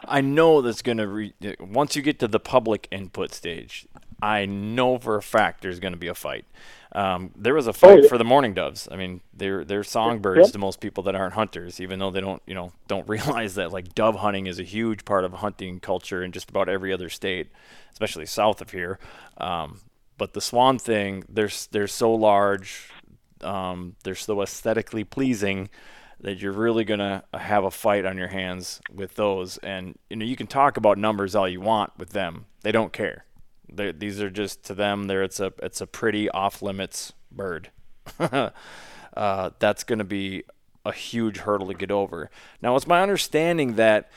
I know that's going to re- once you get to the public input stage, I know for a fact there's going to be a fight. Um, there was a fight oh, yeah. for the mourning doves. I mean, they're they're songbirds to most people that aren't hunters, even though they don't you know don't realize that like dove hunting is a huge part of hunting culture in just about every other state, especially south of here. Um, but the swan thing, they're they're so large, um, they're so aesthetically pleasing that you're really gonna have a fight on your hands with those. And you know you can talk about numbers all you want with them, they don't care they're, these are just to them. There, it's a it's a pretty off limits bird. uh, that's going to be a huge hurdle to get over. Now, it's my understanding that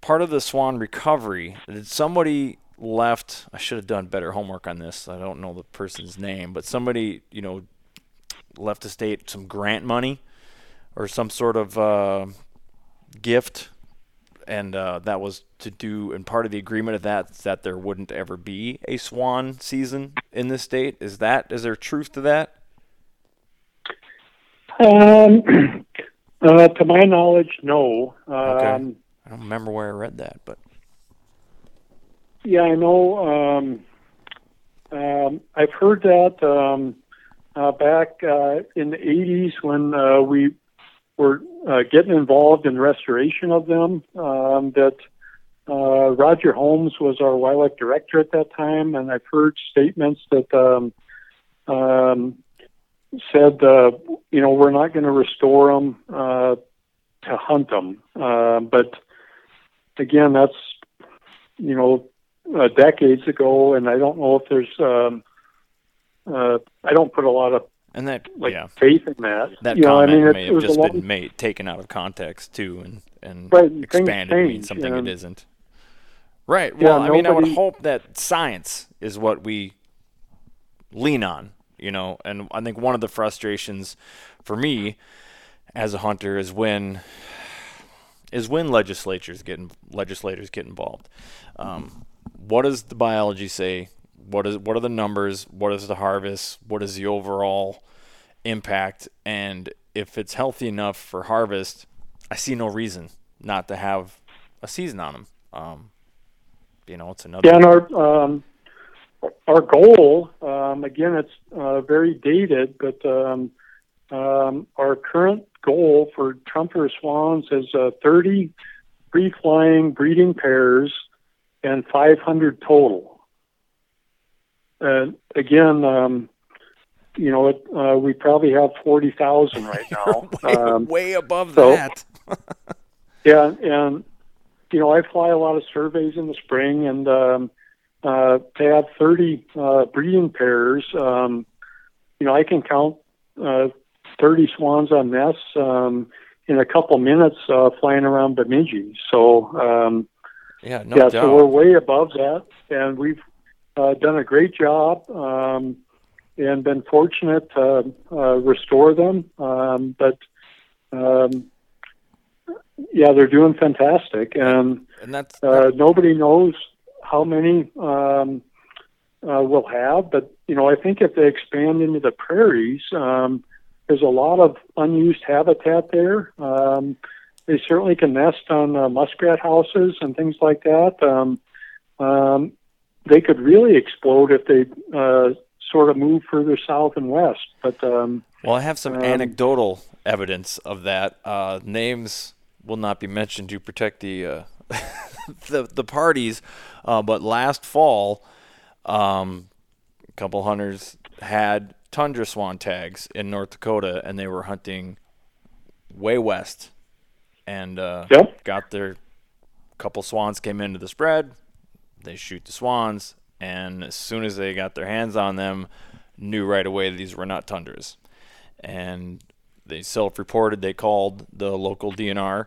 part of the swan recovery that somebody left. I should have done better homework on this. I don't know the person's name, but somebody you know left the state some grant money or some sort of uh, gift and uh, that was to do. And part of the agreement of that is that there wouldn't ever be a swan season in this state. Is that is there truth to that? Um, uh, to my knowledge, no. Um, okay. I don't remember where I read that, but yeah, I know. Um, um, I've heard that um, uh, back uh, in the '80s when uh, we were uh, getting involved in restoration of them. Um, that uh, Roger Holmes was our wildlife director at that time, and I've heard statements that um, um, said, uh, you know, we're not going to restore them uh, to hunt them. Uh, but again, that's you know uh, decades ago, and I don't know if there's. Um, uh, I don't put a lot of and that like yeah, faith in that. That you comment know, I mean, may it, have it just lot, been made taken out of context too, and and right, expanded to mean something it isn't. Right. Well, yeah, I mean, I would hope that science is what we lean on, you know. And I think one of the frustrations for me as a hunter is when is when legislatures get legislators get involved. Um, what does the biology say? What is what are the numbers? What is the harvest? What is the overall impact? And if it's healthy enough for harvest, I see no reason not to have a season on them. Um, you know, it's another. Yeah, and our um, our goal um, again, it's uh, very dated, but um, um, our current goal for trumpeter swans is uh, 30 free flying breeding pairs and 500 total. And again, um, you know, it, uh, we probably have forty thousand right now, way, um, way, above so, that. yeah, and you know, I fly a lot of surveys in the spring, and um, uh, to have thirty uh, breeding pairs, um, you know, I can count uh, thirty swans on nests um, in a couple minutes uh, flying around Bemidji. So. Um, yeah, no yeah. doubt. So we're way above that, and we've uh, done a great job um, and been fortunate to uh, restore them. Um, but um, yeah, they're doing fantastic, and, and that's uh, nobody knows how many um, uh, we'll have, but you know, I think if they expand into the prairies, um, there's a lot of unused habitat there. Um, they certainly can nest on uh, muskrat houses and things like that. Um, um, they could really explode if they uh, sort of move further south and west. But um, well, I have some um, anecdotal evidence of that. Uh, names will not be mentioned to protect the uh, the, the parties, uh, but last fall, um, a couple hunters had tundra swan tags in North Dakota, and they were hunting way west, and uh, Yep. got their couple swans came into the spread. They shoot the swans, and as soon as they got their hands on them, knew right away these were not tundras, and they self-reported. They called the local DNR,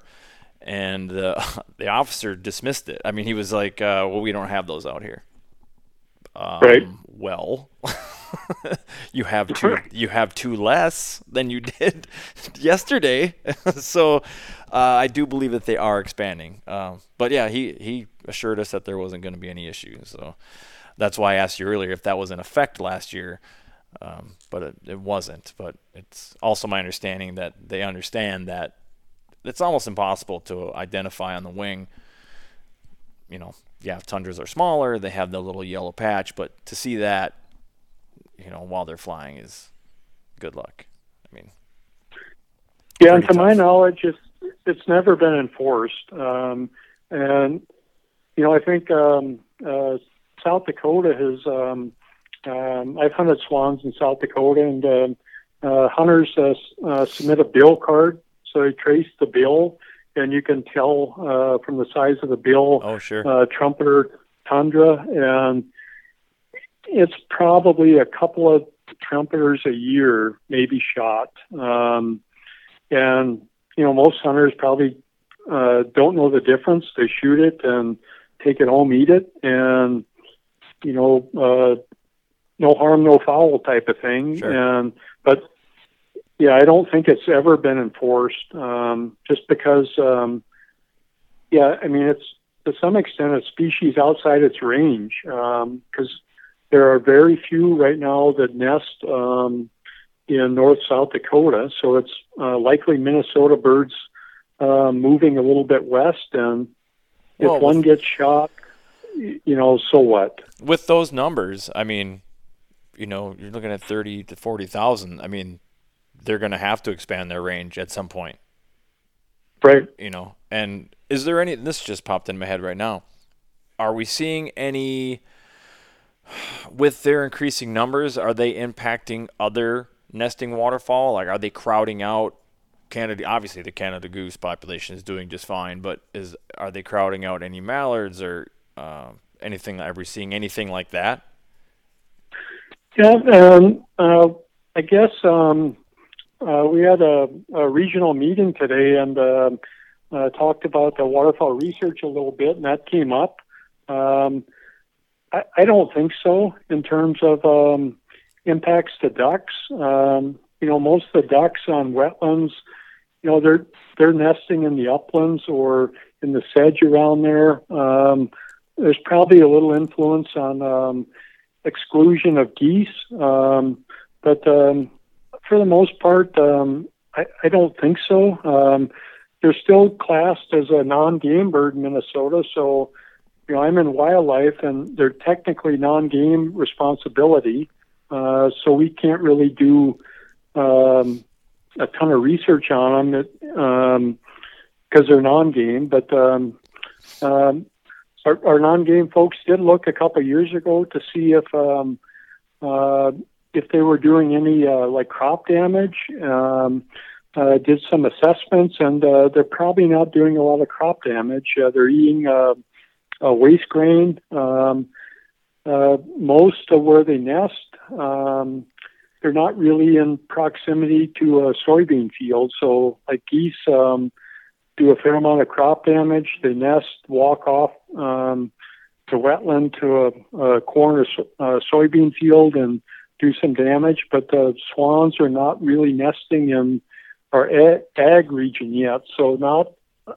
and uh, the officer dismissed it. I mean, he was like, uh, "Well, we don't have those out here." Um, Right. Well, you have two. You have two less than you did yesterday. so, uh, I do believe that they are expanding. Um, but yeah, he he assured us that there wasn't going to be any issues. So that's why I asked you earlier if that was in effect last year. Um, but it, it wasn't. But it's also my understanding that they understand that it's almost impossible to identify on the wing. You know, yeah, tundras are smaller. They have the little yellow patch, but to see that, you know, while they're flying is good luck. I mean, Yeah, and to pretty my knowledge, it's it's never been enforced. Um, and you know, I think um, uh, South Dakota has. Um, um, I've hunted swans in South Dakota, and um uh, hunters uh, uh, submit a bill card, so they trace the bill, and you can tell uh, from the size of the bill oh sure, uh, trumpeter tundra, and it's probably a couple of trumpeters a year, maybe shot. Um, and you know, most hunters probably uh, don't know the difference. They shoot it and take it home, eat it, and you know, uh, no harm, no foul type of thing. Sure. And but yeah, I don't think it's ever been enforced. Um, just because, um, yeah, I mean, it's to some extent a species outside its range because there are very few right now that nest um, in North South Dakota. So it's uh, likely Minnesota birds uh, moving a little bit west, and if Well, one with- gets shot, you know, so what? with those numbers, I mean, you know, you're looking at thirty to forty thousand. I mean, they're going to have to expand their range at some point. Right. you know and is there any this just popped in my head right now are we seeing any with their increasing numbers are they impacting other nesting waterfowl like are they crowding out canada obviously the canada goose population is doing just fine but is are they crowding out any mallards or uh, anything are we seeing anything like that Yeah, um, uh, I guess um, uh, we had a, a regional meeting today and uh, uh, talked about the waterfowl research a little bit, and that came up. Um, I, I don't think so in terms of um, impacts to ducks. Um, you know, most of the ducks on wetlands, you know, they're they're nesting in the uplands or in the sedge around there. Um, there's probably a little influence on um, exclusion of geese, um, but um, for the most part, um, I, I don't think so. Um, they're still classed as a non-game bird in Minnesota, so you know I'm in wildlife, and they're technically non-game responsibility. Uh, so we can't really do um, a ton of research on them because they're non-game. But um, um, our, our non-game folks did look a couple years ago to see if um, uh, if they were doing any uh, like crop damage. Um, uh, did some assessments, and uh, they're probably not doing a lot of crop damage. Uh, they're eating uh, waste grain. Um, uh, most of where they nest, um, they're not really in proximity to a soybean field. So, like geese, um, do a fair amount of crop damage. They nest, walk off um, to wetland to a, a corn or so, uh, soybean field and do some damage. But the swans are not really nesting in our ag, region yet, so not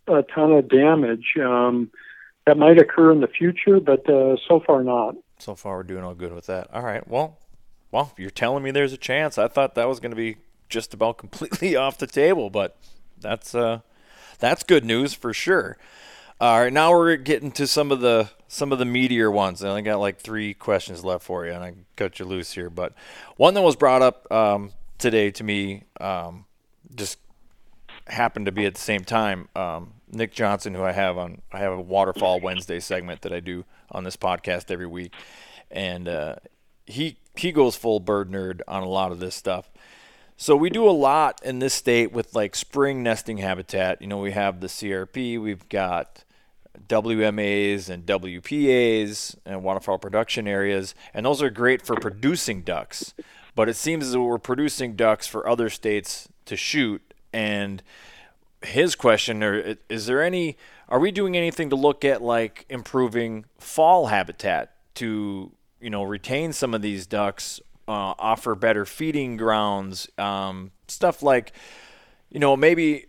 a ton of damage. Um, that might occur in the future, but uh, so far not. So far, we're doing all good with that. All right. Well, well, you're telling me there's a chance. I thought that was going to be just about completely off the table, but that's uh, that's good news for sure. All right, now we're getting to some of the some of the meatier ones. I only got like three questions left for you, and I cut you loose here. But one that was brought up um, today to me um, just happened to be at the same time. Um, Nick Johnson, who I have on, I have a Waterfowl Wednesday segment that I do on this podcast every week, and uh, he he goes full bird nerd on a lot of this stuff. So we do a lot in this state with like spring nesting habitat. You know, we have the CRP, we've got WMAs and WPAs and waterfowl production areas, and those are great for producing ducks. But it seems that we're producing ducks for other states to shoot. And his question, or is there any, are we doing anything to look at like improving fall habitat to, you know, retain some of these ducks, uh, offer better feeding grounds, um, stuff like, you know, maybe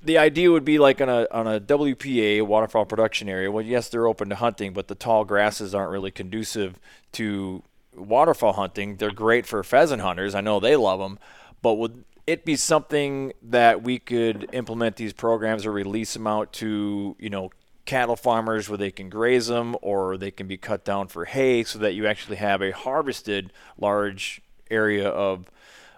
the idea would be like on a on a WPA waterfowl production area. Well, yes, they're open to hunting, but the tall grasses aren't really conducive to waterfowl hunting. They're great for pheasant hunters. I know they love them, but would it be something that we could implement these programs or release them out to you know cattle farmers where they can graze them or they can be cut down for hay so that you actually have a harvested large area of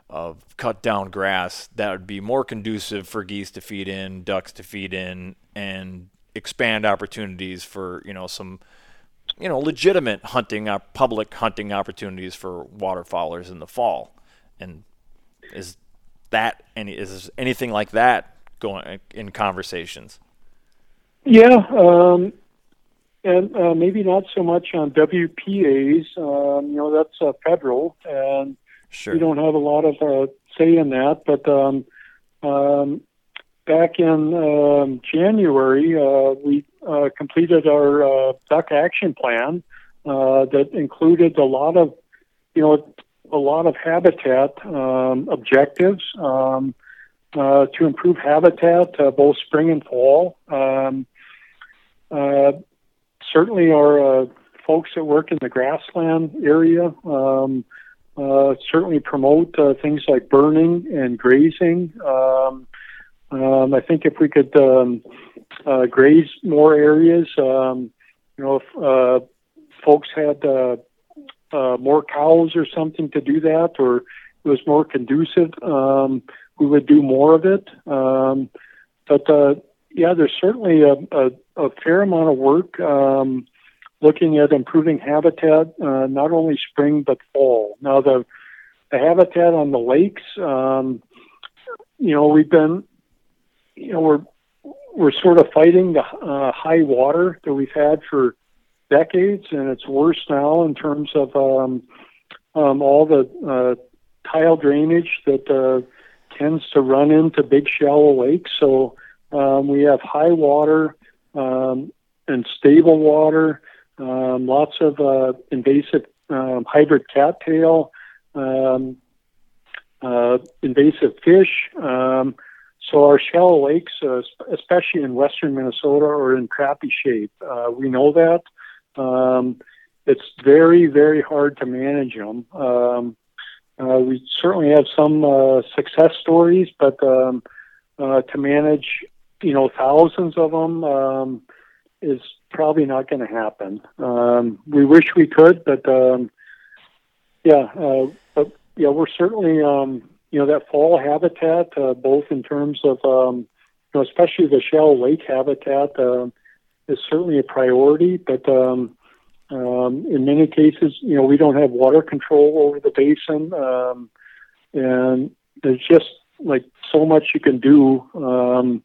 of cut down grass that would be more conducive for geese to feed in, ducks to feed in, and expand opportunities for you know some you know legitimate hunting, public hunting opportunities for waterfowlers in the fall. And is that any is anything like that going in conversations? Yeah, um, and uh, maybe not so much on WPAs. Um, you know, that's uh, federal, and Sure. we don't have a lot of uh, say in that. But um, um, back in um, January, uh, we uh, completed our uh, duck action plan uh, that included a lot of, you know, a lot of habitat um, objectives um, uh, to improve habitat uh, both spring and fall. Um, uh, certainly, our uh, folks that work in the grassland area um, uh, certainly promote uh, things like burning and grazing. Um, um, I think if we could um, uh, graze more areas, um, you know, if uh, folks had uh, uh, more cows or something to do that, or it was more conducive, um, we would do more of it. Um, but uh, yeah, there's certainly a, a, a fair amount of work um, looking at improving habitat, uh, not only spring but fall. Now the the habitat on the lakes, um, you know, we've been, you know, we're we're sort of fighting the uh, high water that we've had for decades, and it's worse now in terms of um, um, all the uh, tile drainage that uh, tends to run into big shallow lakes. So um, we have high water um, and stable water, um, lots of uh, invasive um, hybrid cattail, um, uh, invasive fish. Um, so our shallow lakes, uh, especially in western Minnesota, are in crappy shape. Uh, we know that. It's very, very hard to manage them. Uh, we certainly have some uh, success stories, but uh, to manage, you know, thousands of them um, is probably not going to happen. Um, we wish we could, but um, yeah, uh, but yeah, we're certainly, um, you know, that fall habitat, uh, both in terms of, um, you know, especially the shallow lake habitat, uh, is certainly a priority. But um, um, in many cases, you know, we don't have water control over the basin, um, and there's just like so much you can do. Um,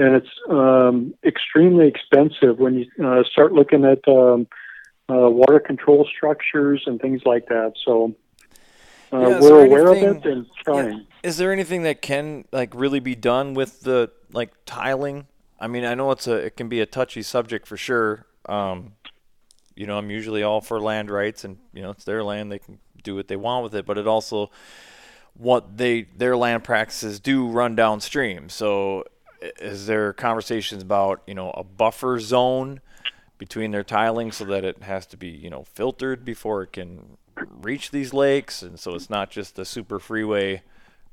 and it's um, extremely expensive when you uh, start looking at um, uh, water control structures and things like that. So uh, Yeah, we're aware anything- of it and trying. Is there anything that can like really be done with the like tiling? I mean, I know it's a it can be a touchy subject for sure. Um, you know, I'm usually all for land rights, and you know, it's their land; they can do what they want with it. But it also what they their land practices do run downstream. So, is there conversations about you know a buffer zone between their tiling so that it has to be you know filtered before it can reach these lakes, and so it's not just a super freeway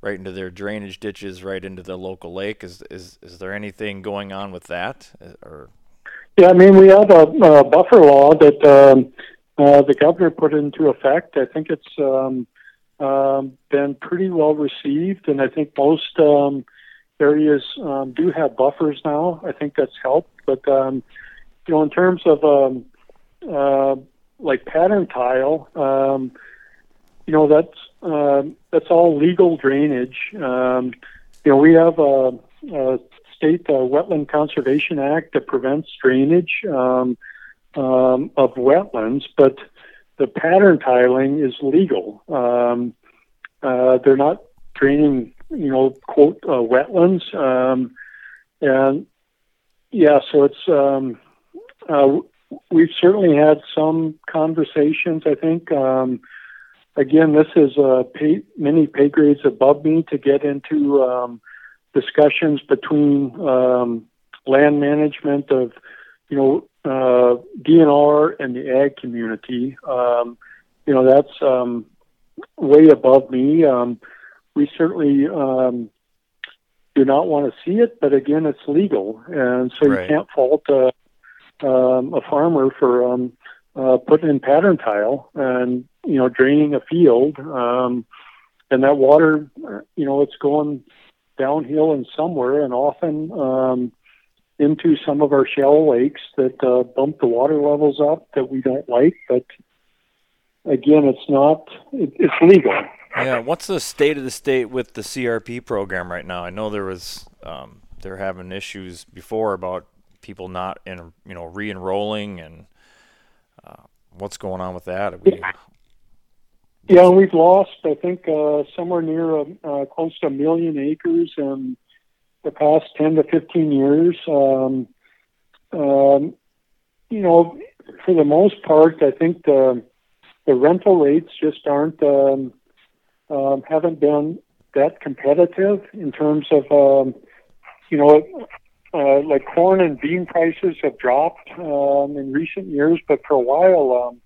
right into their drainage ditches, right into the local lake. Is is is there anything going on with that, or? Yeah, I mean we have a, a buffer law that um, uh, the governor put into effect. I think it's um, um, been pretty well received, and I think most um, areas um, do have buffers now. I think that's helped, but um, you know, in terms of um, uh, like pattern tile, um, you know, that's uh, that's all legal drainage. Um, you know, we have a, a state uh, wetland conservation act that prevents drainage um, um, of wetlands, but the pattern tiling is legal. Um, uh, they're not draining, you know, quote uh, wetlands, um, and yeah, so it's um, uh, we've certainly had some conversations. I think. Um, again, this is uh, pay, many pay grades above me to get into um, discussions between um, land management of, you know, uh, DNR and the ag community. Um, you know, that's um, way above me. Um, we certainly um, do not want to see it, but again, it's legal, and so Right. you can't fault uh, um, a farmer for um, uh, putting in pattern tile and you know draining a field, um, and that water, you know, it's going downhill and somewhere, and often um, into some of our shallow lakes that uh, bump the water levels up that we don't like. But again, it's not. It, it's legal. Yeah, what's the state of the state with the CRP program right now? I know there was um, they're having issues before about people not in you know re-enrolling and uh, what's going on with that? We, Yeah, we've lost, I think, uh, somewhere near uh, uh, close to a million acres in the past 10 to 15 years. Um, um, you know, for the most part, I think the, the rental rates just aren't, um, um, haven't been that competitive in terms of, um, you know, uh, like corn and bean prices have dropped um, in recent years, but for a while, um,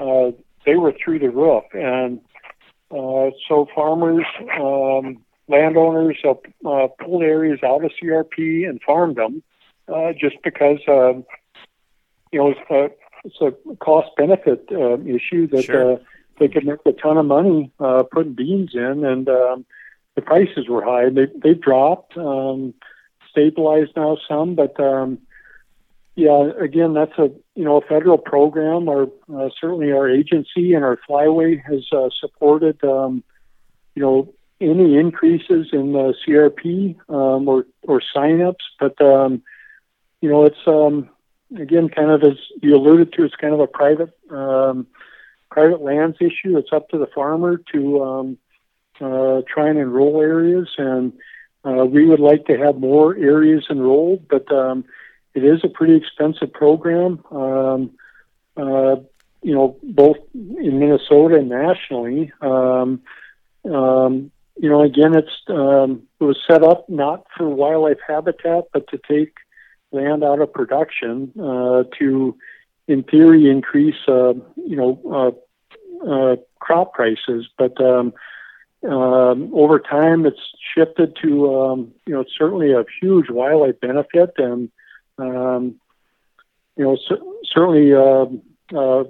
uh, they were through the roof. And uh, so farmers, um, landowners uh, uh, pulled areas out of CRP and farmed them uh, just because, um, you know, a, it's a cost benefit uh, issue that Sure. uh, they could make a ton of money uh, putting beans in, and um, the prices were high. They they dropped, um, stabilized now some, but um, yeah, again, that's a you know a federal program. Our uh, certainly our agency and our flyway has uh, supported um, you know any increases in the CRP um, or or signups, but um, you know it's um, again kind of as you alluded to, it's kind of a private um, private lands issue. It's up to the farmer to um, uh, try and enroll areas, and uh, we would like to have more areas enrolled, but um, it is a pretty expensive program. Um, uh, you know, both in Minnesota and nationally. Um, um, you know, again, it's um, it was set up not for wildlife habitat, but to take land out of production uh, to, in theory, increase uh, you know uh, uh, crop prices. But um, um, over time, it's shifted to um, you know certainly a huge wildlife benefit, and um, you know cer- certainly um uh,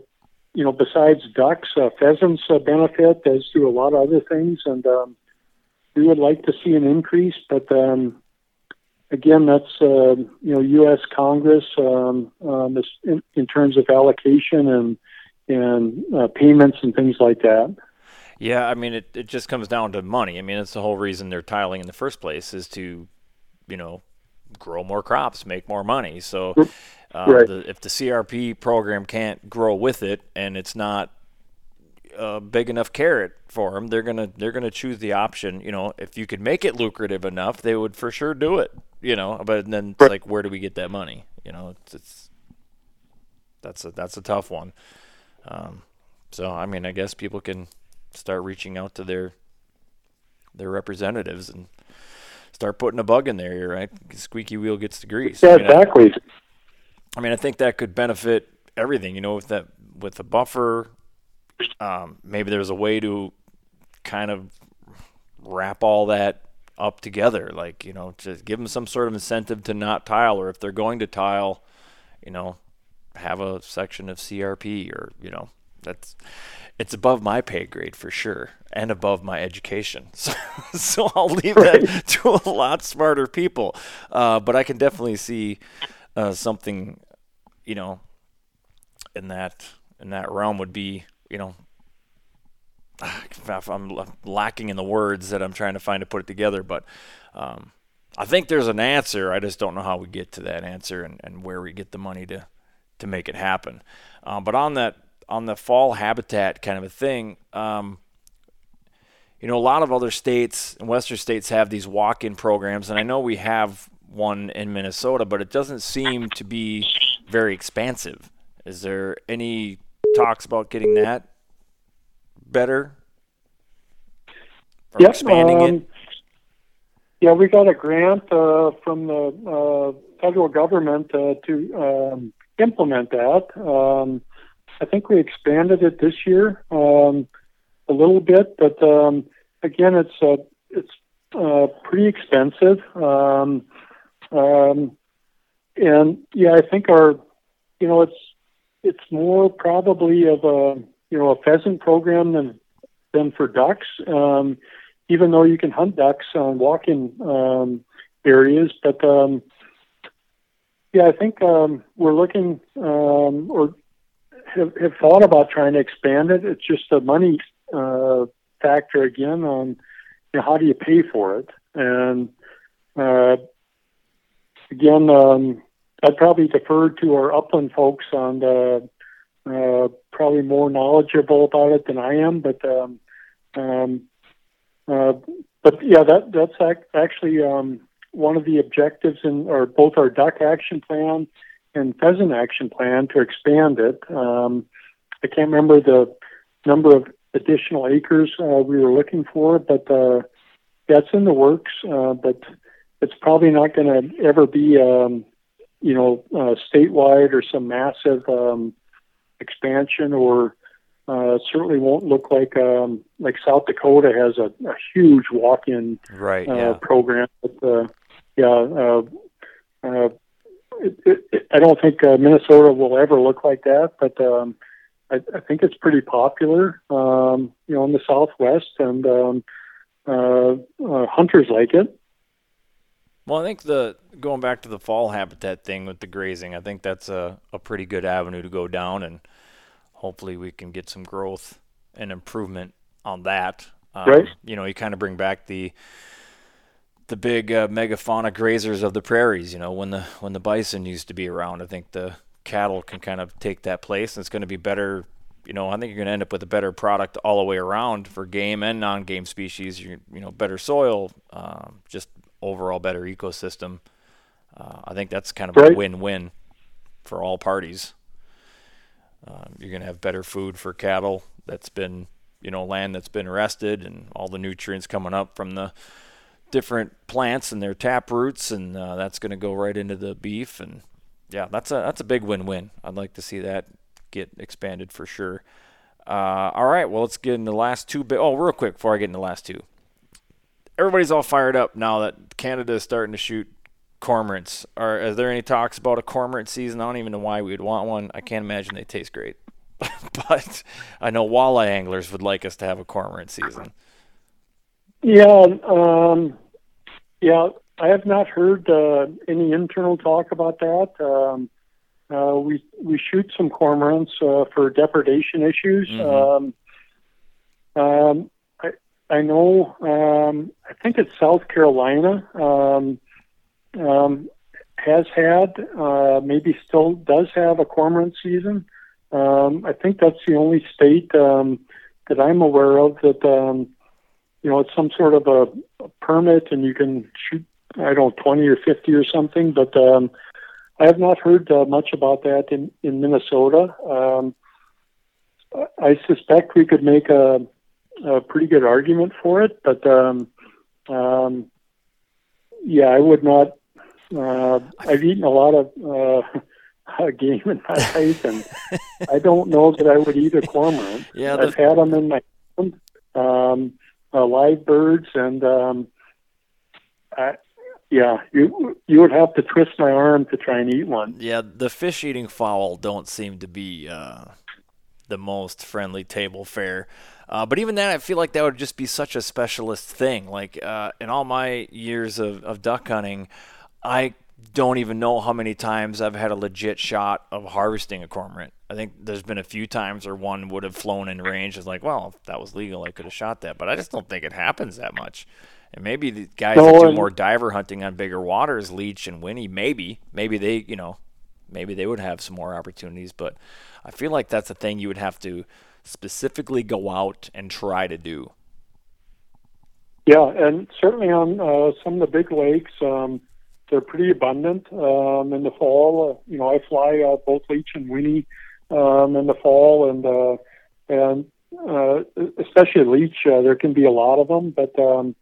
you know besides ducks, uh, pheasants uh, benefit as do a lot of other things, and um, we would like to see an increase, but um, again, that's uh, you know U.S. Congress um, um, in, in terms of allocation and and uh, payments and things like that. yeah, I mean it, it just comes down to money. I mean it's the whole reason they're tiling in the first place is to you know grow more crops, make more money. So uh, Right. the, if the CRP program can't grow with it and it's not a big enough carrot for them, they're gonna they're gonna choose the option. You know, if you could make it lucrative enough, they would for sure do it. You know, but then it's Right. like, where do we get that money? You know, it's, it's that's a that's a tough one. Um, so I mean, I guess people can start reaching out to their their representatives and start putting a bug in there. You're right. Squeaky wheel gets the grease. Yeah, I mean, I- exactly. I mean, I think that could benefit everything. You know, with that with the buffer, um, maybe there's a way to kind of wrap all that up together. Like you know, to give them some sort of incentive to not tile, or if they're going to tile, you know, have a section of CRP, or you know, that's it's above my pay grade for sure and above my education. So, so I'll leave right. that to a lot smarter people. Uh, but I can definitely see uh, something, you know, in that in that realm would be, you know, I'm lacking in the words that I'm trying to find to put it together, but um, I think there's an answer. I just don't know how we get to that answer and, and where we get the money to to make it happen. Um, but on that on the fall habitat kind of a thing, um, you know, a lot of other states and western states have these walk-in programs, and I know we have one in Minnesota, but it doesn't seem to be very expansive. Is there any talks about getting that better? Or expanding um, it? Yeah, we got a grant uh, from the uh, federal government uh, to um, implement that. Um, I think we expanded it this year um, a little bit, but um, again, it's uh, it's uh, pretty expensive. Um, um, and yeah, I think our, you know, it's it's more probably of a you know a pheasant program than than for ducks. Um, even though you can hunt ducks on walk-in um, areas, but um, yeah, I think um, we're looking um, or have, have thought about trying to expand it. It's just a money uh, factor again on you know, how do you pay for it, and uh, again, um, I'd probably defer to our upland folks on the uh, probably more knowledgeable about it than I am, but um, um, uh, but yeah, that that's ac- actually um, one of the objectives in or both our duck action plan and pheasant action plan to expand it. Um, I can't remember the number of additional acres uh, we were looking for, but uh, that's in the works. Uh, but it's probably not going to ever be, um, you know, uh, statewide or some massive um, expansion, or uh, certainly won't look like um, like South Dakota has a, a huge walk-in right, uh, yeah. program. But, uh, yeah, uh, uh, it, it, it, I don't think uh, Minnesota will ever look like that, but um, I, I think it's pretty popular, um, you know, in the Southwest, and um, uh, uh, hunters like it. Well, I think the going back to the fall habitat thing with the grazing, I think that's a, a pretty good avenue to go down, and hopefully we can get some growth and improvement on that. Um, right. You know, you kind of bring back the the big uh, megafauna grazers of the prairies. You know, when the when the bison used to be around, I think the cattle can kind of take that place, and it's going to be better. You know, I think you're going to end up with a better product all the way around for game and non-game species. You, you know, better soil, um, just overall better ecosystem. Uh, I think that's kind of right. a win-win for all parties. Uh, you're going to have better food for cattle that's been, you know, land that's been rested and all the nutrients coming up from the different plants and their tap roots, and uh, that's going to go right into the beef. And yeah, that's a that's a big win-win. I'd like to see that get expanded for sure. Uh, all right, well, let's get into the last two. Bi- oh, real quick before I get into the last two everybody's all fired up now that Canada is starting to shoot cormorants. Are, are there any talks about a cormorant season? I don't even know why we would want one. I can't imagine they taste great. but I know walleye anglers would like us to have a cormorant season. Yeah, um, yeah. I have not heard uh, any internal talk about that. Um, uh, we we shoot some cormorants uh, for depredation issues. Mm-hmm. Um, um I know, um, I think it's South Carolina um, um, has had, uh, maybe still does have a cormorant season. Um, I think that's the only state um, that I'm aware of that, um, you know, it's some sort of a, a permit and you can shoot, I don't know, 20 or 50 or something, but um, I have not heard uh, much about that in, in Minnesota. Um, I suspect we could make a a pretty good argument for it, but um, um, yeah, I would not. Uh, I've eaten a lot of uh, uh, game in my life, and I don't know that I would eat a cormorant. Yeah, I've had them in my um, uh, live birds, and um, I, yeah, you you would have to twist my arm to try and eat one. Yeah, the fish eating fowl don't seem to be uh, the most friendly table fare. Uh, but even then, I feel like that would just be such a specialist thing. Like uh, in all my years of, of duck hunting, I don't even know how many times I've had a legit shot of harvesting a cormorant. I think there's been a few times where one would have flown in range. It's like, well, if that was legal, I could have shot that. But I just don't think it happens that much. And maybe the guys No, that do more diver hunting on bigger waters, Leech and Winnie, maybe, maybe they, you know, maybe they would have some more opportunities. But I feel like that's a thing you would have to specifically go out and try to do. Yeah, and certainly on uh, some of the big lakes, um, they're pretty abundant um, in the fall. Uh, you know, I fly uh, both Leech and Winnie um, in the fall, and uh, and uh, especially Leech, uh, there can be a lot of them. But um,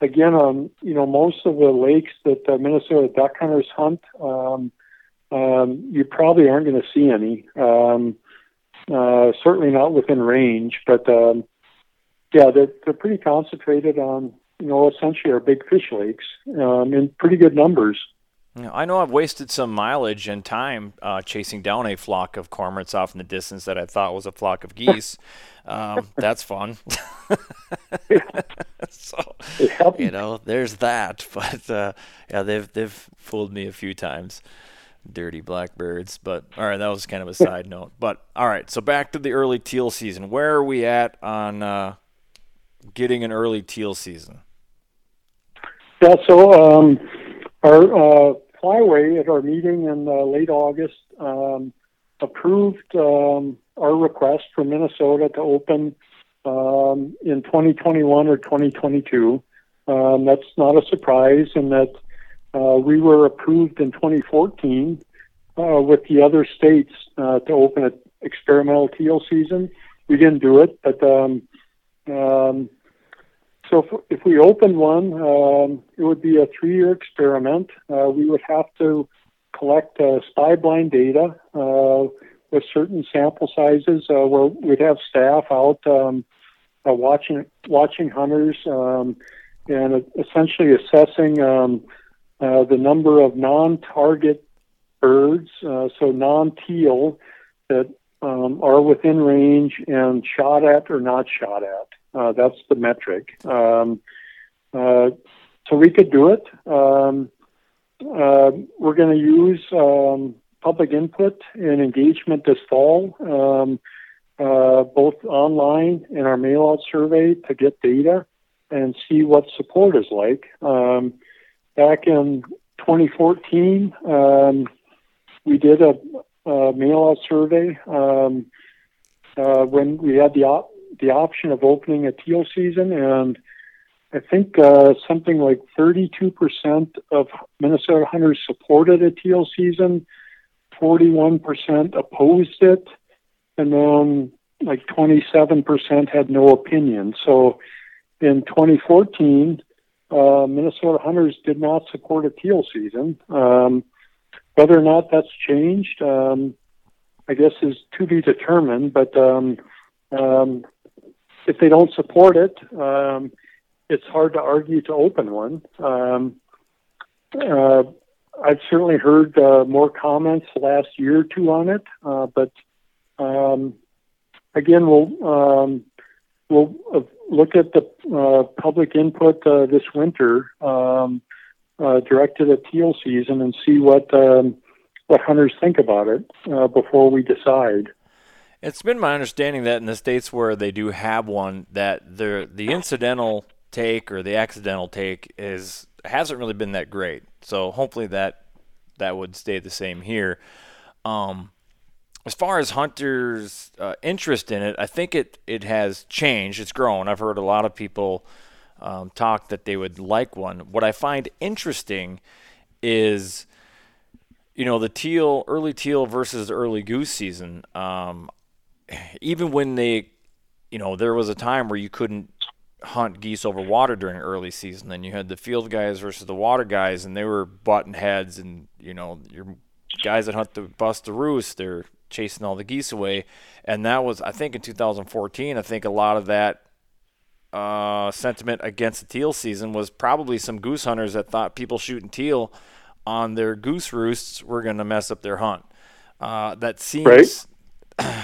again, on you know most of the lakes that uh, Minnesota duck hunters hunt, um, um, you probably aren't going to see any. Um, uh, certainly not within range, but um, yeah, they're they're pretty concentrated on you know essentially our big fish lakes um, in pretty good numbers. I know I've wasted some mileage and time uh, chasing down a flock of cormorants off in the distance that I thought was a flock of geese. um, that's fun. so, you know, there's that. But uh, yeah, they've they've fooled me a few times. Dirty blackbirds. But all right, that was kind of a side note. But all right, so back to the early teal season. Where are we at on uh, getting an early teal season? Yeah, so um, our uh, flyway at our meeting in uh, late August um, approved um, our request for Minnesota to open um, in 2021 or 2022. Um, that's not a surprise, and that uh, we were approved in 2014 uh, with the other states uh, to open an experimental teal season. We didn't do it, but um, um, so if, if we opened one, um, it would be a three-year experiment. Uh, we would have to collect uh, spy blind data uh, with certain sample sizes, where we'd have staff out um, watching watching hunters um, and essentially assessing um, uh, the number of non-target birds, uh, so non-teal, that um, are within range and shot at or not shot at. Uh, that's the metric. Um, uh, so we could do it. Um, uh, we're going to use um, public input and engagement this fall, um, uh, both online and our mail out survey to get data and see what support is like. Um, back in 2014, um, we did a, a mail out survey um, uh, when we had the op- the option of opening a teal season, and I think uh, something like 32% of Minnesota hunters supported a teal season, 41% opposed it, and then like 27% had no opinion. So in 2014, uh, Minnesota hunters did not support a teal season. Um, whether or not that's changed, um, I guess, is to be determined. But um, um, if they don't support it, um, it's hard to argue to open one. Um, uh, I've certainly heard uh, more comments the last year or two on it, uh, but um, again, we'll um, we'll uh, look at the uh, public input uh, this winter um, uh, directed at teal season and see what um, what hunters think about it uh, before we decide. It's been my understanding that in the states where they do have one, that the the incidental take or the accidental take is hasn't really been that great. So hopefully that that would stay the same here. Um, as far as hunters' uh, interest in it, I think it it has changed. It's grown. I've heard a lot of people um, talk that they would like one. What I find interesting is you know the teal early teal versus early goose season um, even when they you know there was a time where you couldn't hunt geese over water during early season then you had the field guys versus the water guys and they were button heads and you know you're guys that hunt the bust the roost, they're chasing all the geese away, and that was I think in 2014. I think a lot of that uh, sentiment against the teal season was probably some goose hunters that thought people shooting teal on their goose roosts were going to mess up their hunt. Uh, that seems right.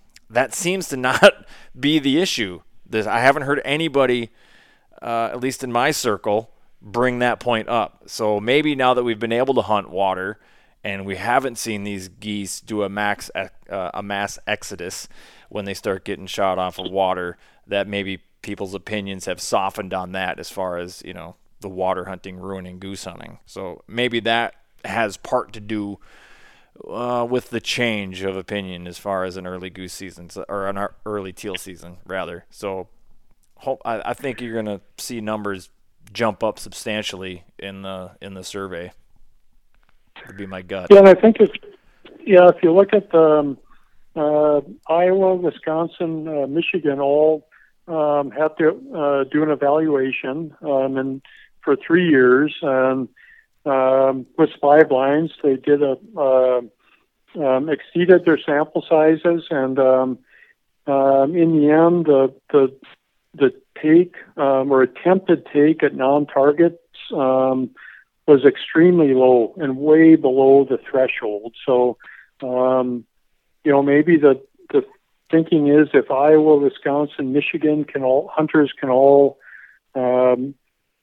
that seems to not be the issue. This, I haven't heard anybody, uh, at least in my circle, bring that point up. So maybe now that we've been able to hunt water and we haven't seen these geese do a max uh, a mass exodus when they start getting shot off of water, that maybe people's opinions have softened on that as far as you know the water hunting ruining goose hunting. So maybe that has part to do uh, with the change of opinion as far as an early goose season or an early teal season rather. So hope I, I think you're going to see numbers jump up substantially in the in the survey. Would be my gut. Yeah, and I think if yeah, if you look at the um, uh, Iowa, Wisconsin, uh, Michigan, all um, have to uh, do an evaluation, um, and for three years, and um, with spy blinds, they did a uh, um, exceeded their sample sizes, and um, um, in the end, the the the take um, or attempted take at non-targets um, was extremely low and way below the threshold. So, um, you know, maybe the the thinking is if Iowa, Wisconsin, Michigan can all hunters can all um,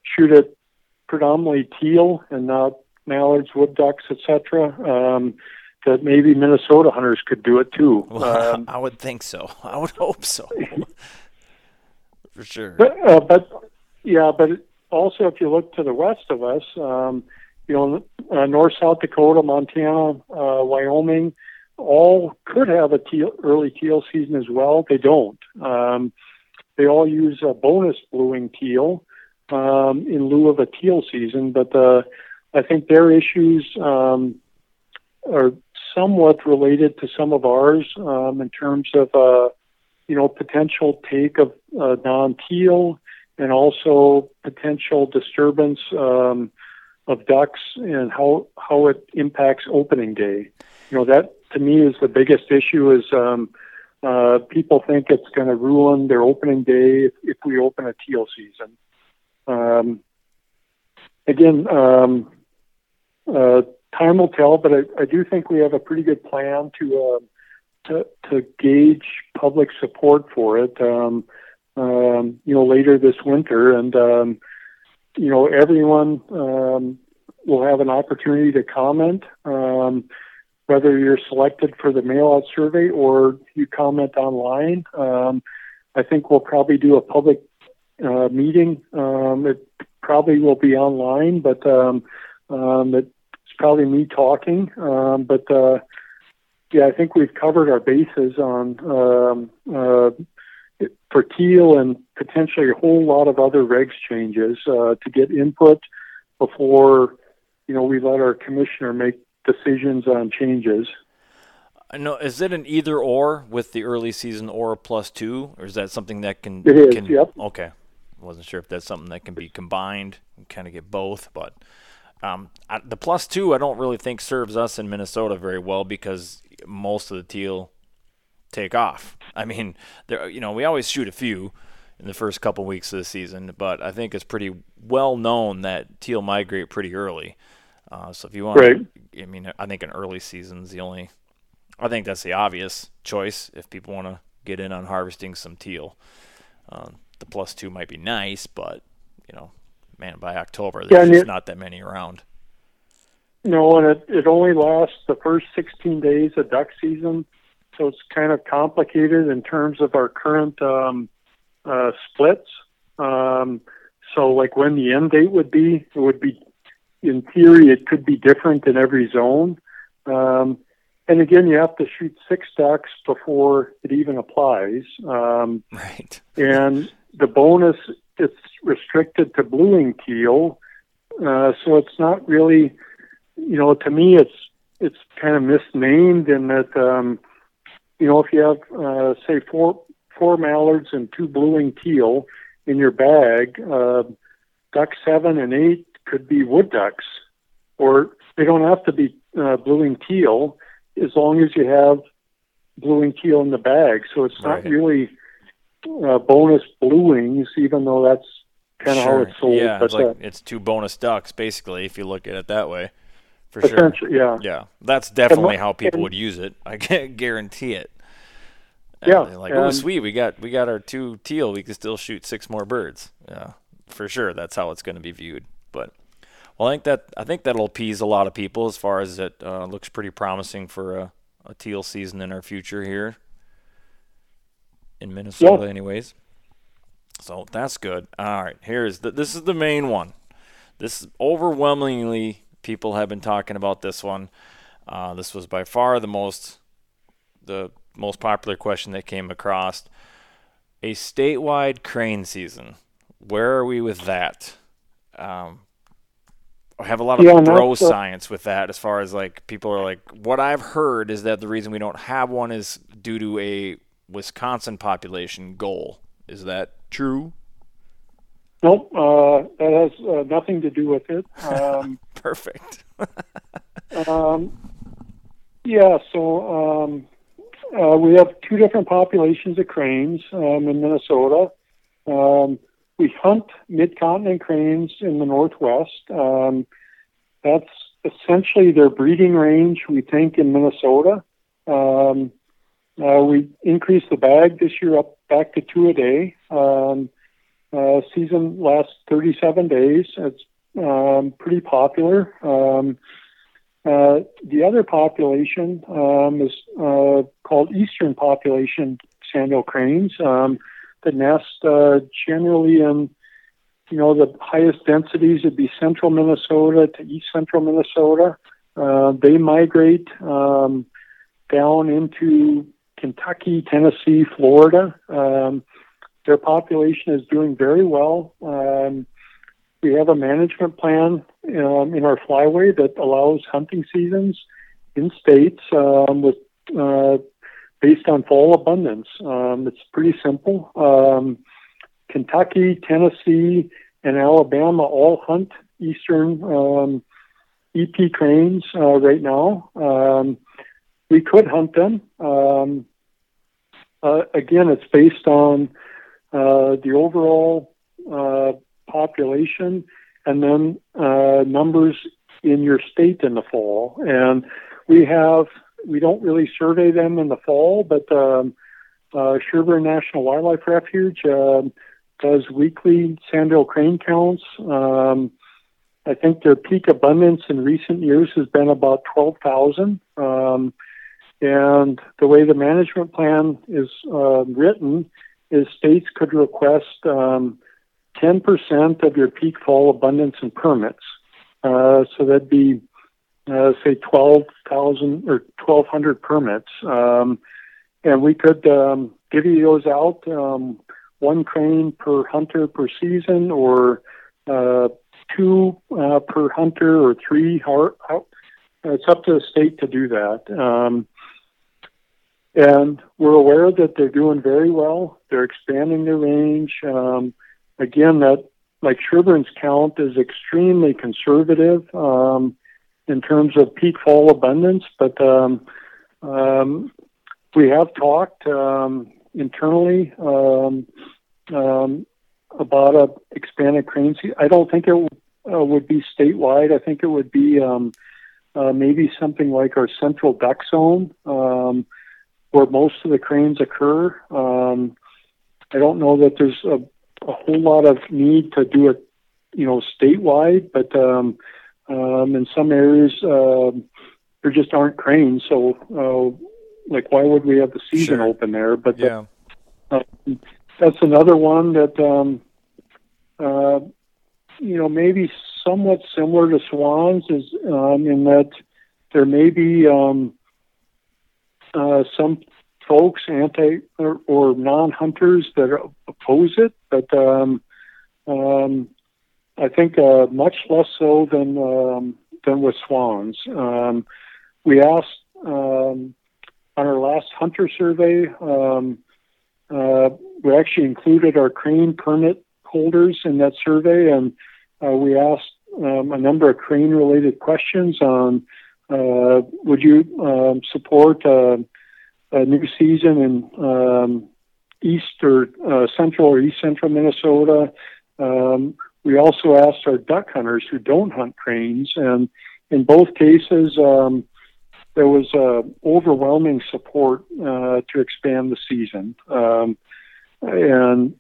shoot at predominantly teal and not mallards, wood ducks, etc. Um, that maybe Minnesota hunters could do it too. Well, um, I would think so. I would hope so. For sure. But, uh, but yeah, but also if you look to the west of us, um, you know, uh, North South Dakota, Montana, uh, Wyoming, all could have a teal, early teal season as well. They don't. Um, they all use a bonus blue-wing teal um, in lieu of a teal season, but uh, I think their issues um, are somewhat related to some of ours um, in terms of uh, you know potential take of uh, non-teal and also potential disturbance um, of ducks and how how it impacts opening day. You know that to me is the biggest issue. Is um, uh, people think it's going to ruin their opening day if, if we open a teal season. Um, again, um, uh, time will tell, but I, I do think we have a pretty good plan to uh, to, to gauge public support for it. Um, um, you know, later this winter, and um, you know, everyone um, will have an opportunity to comment. Um, whether you're selected for the mail-out survey or you comment online, um, I think we'll probably do a public uh, meeting. Um, it probably will be online, but um, um, it probably me talking, um, but uh, yeah, I think we've covered our bases on um, uh, for teal and potentially a whole lot of other regs changes uh, to get input before you know we let our commissioner make decisions on changes. No, is it an either or with the early season or plus two, or is that something that can? It is. Can, yep. Okay, wasn't sure if that's something that can be combined and kind of get both, but um, I, the plus two, I don't really think serves us in Minnesota very well because most of the teal take off. I mean, there, you know, we always shoot a few in the first couple weeks of the season, but I think it's pretty well known that teal migrate pretty early. Uh, so if you want, right. I mean, I think an early season's the only. I think that's the obvious choice if people want to get in on harvesting some teal. Um, the plus two might be nice, but you know, man, by October there's yeah, just not that many around. No, and it, it only lasts the first 16 days of duck season, so it's kind of complicated in terms of our current um, uh, splits. Um, so, like when the end date would be, it would be, in theory, it could be different in every zone. Um, and again, you have to shoot six ducks before it even applies. Um, right. And the bonus it's restricted to blue-wing teal, uh, so it's not really, you know, to me it's it's kind of misnamed in that, um, you know, if you have uh, say four four mallards and two blue-wing teal in your bag, uh, duck seven and eight could be wood ducks. or they don't have to be uh, blue-wing teal as long as you have blue-wing teal in the bag. So it's not Right. really uh, bonus blue-wings, even though that's kind of how it's sold. Yeah, but it's like uh, it's two bonus ducks basically if you look at it that way. For sure. yeah. Yeah, that's definitely mo- how people and- would use it. I can't guarantee it. Yeah, And they're like, oh, sweet, we got we got our two teal. We can still shoot six more birds. Yeah, for sure. That's how it's going to be viewed. But well, I think that I think that'll appease a lot of people as far as it uh, looks pretty promising for a, a teal season in our future here in Minnesota, anyways. So that's good. All right, here's the, this is the main one. This overwhelmingly people have been talking about this one. Uh, this was by far the most the most popular question that came across. A statewide crane season. Where are we with that? Um, I have a lot of Yeah, bro uh, science with that as far as like people are like what I've heard is that the reason we don't have one is due to a Wisconsin population goal. Is that true? Nope, uh, that has uh, nothing to do with it. Um, Perfect. Um, yeah, so um, uh, we have two different populations of cranes um, in Minnesota. Um, we hunt mid-continent cranes in the Northwest. Um, that's essentially their breeding range, we think, in Minnesota. Um, uh, we increased the bag this year up back to two a day. Um, uh, season lasts 37 days. It's um, pretty popular. Um, uh, the other population um, is uh, called Eastern population sandhill cranes um, that nest uh, generally in, you know, the highest densities would be central Minnesota to east central Minnesota. Uh, they migrate um, down into Kentucky, Tennessee, Florida. Um, their population is doing very well. Um, we have a management plan um, in our flyway that allows hunting seasons in states um, with uh, based on fall abundance. Um, it's pretty simple. Um, Kentucky, Tennessee, and Alabama all hunt eastern um, EP cranes uh, right now. Um, we could hunt them. Uh, again, it's based on the overall uh, population and then uh, numbers in your state in the fall. And we have, we don't really survey them in the fall, but um, uh, Sherburne National Wildlife Refuge um does weekly sandhill crane counts. Um, I think their peak abundance in recent years has been about 12,000. Um, and the way the management plan is uh, written is states could request um, 10% of your peak fall abundance and permits. Uh, so that'd be, uh, say, 12,000 or 1,200 permits. Um, and we could um, give you those out, um, one crane per hunter per season, or uh, two uh, per hunter, or three. How, it's up to the state to do that. And we're aware that they're doing very well. They're expanding their range. Um, again, that like Sherburne's count is extremely conservative um, in terms of peak fall abundance, but um, um, we have talked um, internally um, um, about a expanded crane. se- I don't think it uh, would be statewide. I think it would be um, uh, maybe something like our central duck zone, um, where most of the cranes occur. Um, I don't know that there's a, a whole lot of need to do it, you know, statewide, but um, um, in some areas um, there just aren't cranes. So, uh, like, why would we have the season Sure. open there? But Yeah. that's another one that um, uh, you know maybe somewhat similar to swans is um, in that there may be um, uh, some folks anti or, or non-hunters that are, oppose it, but um, um, I think uh, much less so than um, than with swans. Um, we asked um, on our last hunter survey. Um, uh, we actually included our crane permit holders in that survey, and uh, we asked um, a number of crane related questions on would you um, support uh, a new season in um, east or uh, central or east central Minnesota. Um, we also asked our duck hunters who don't hunt cranes, and in both cases, um, there was uh, overwhelming support uh, to expand the season. Um, and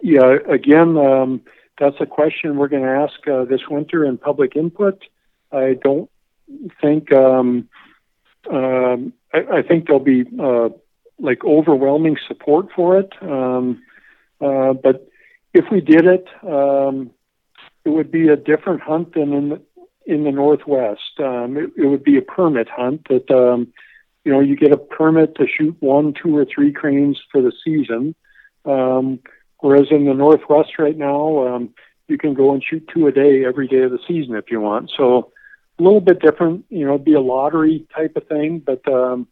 yeah, again, um, that's a question we're going to ask uh, this winter in public input. I don't think um, um, I, I, think there'll be uh, like overwhelming support for it. Um, uh, but if we did it, um, it would be a different hunt than in the, in the Northwest. Um, it, it, would be a permit hunt that, um, you know, you get a permit to shoot one, two, or three cranes for the season. Whereas in the Northwest right now, you can go and shoot two a day every day of the season if you want. So a little bit different, you know, be a lottery type of thing, but um,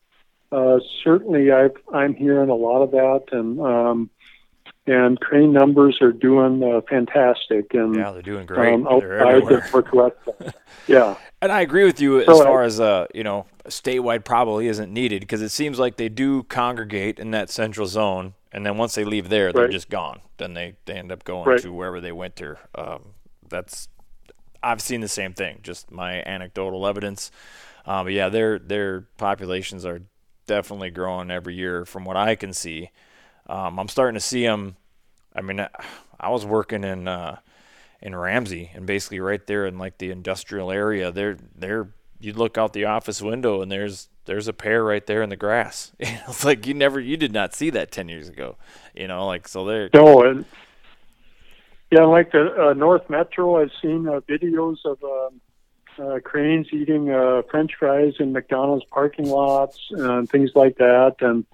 uh, certainly I've, I'm hearing a lot of that, and um, and crane numbers are doing uh, fantastic. And yeah, they're doing great. Um, outside the Northwest. yeah. And I agree with you so as far I, as uh, you know, statewide probably isn't needed because it seems like they do congregate in that central zone, and then once they leave there, they're right. just gone. Then they, they end up going right. to wherever they winter. Um, that's I've seen the same thing. Just my anecdotal evidence. Um, but yeah, their their populations are definitely growing every year from what I can see. Um, I'm starting to see them. I mean, I was working in uh, in Ramsey and basically right there in like the industrial area. There, there. You look out the office window and there's there's a pair right there in the grass. it's like you never, you did not see that ten years ago. You know, like so there. No, and yeah, like the uh, North Metro, I've seen uh, videos of. Um, uh, cranes eating uh, French fries in McDonald's parking lots and things like that. And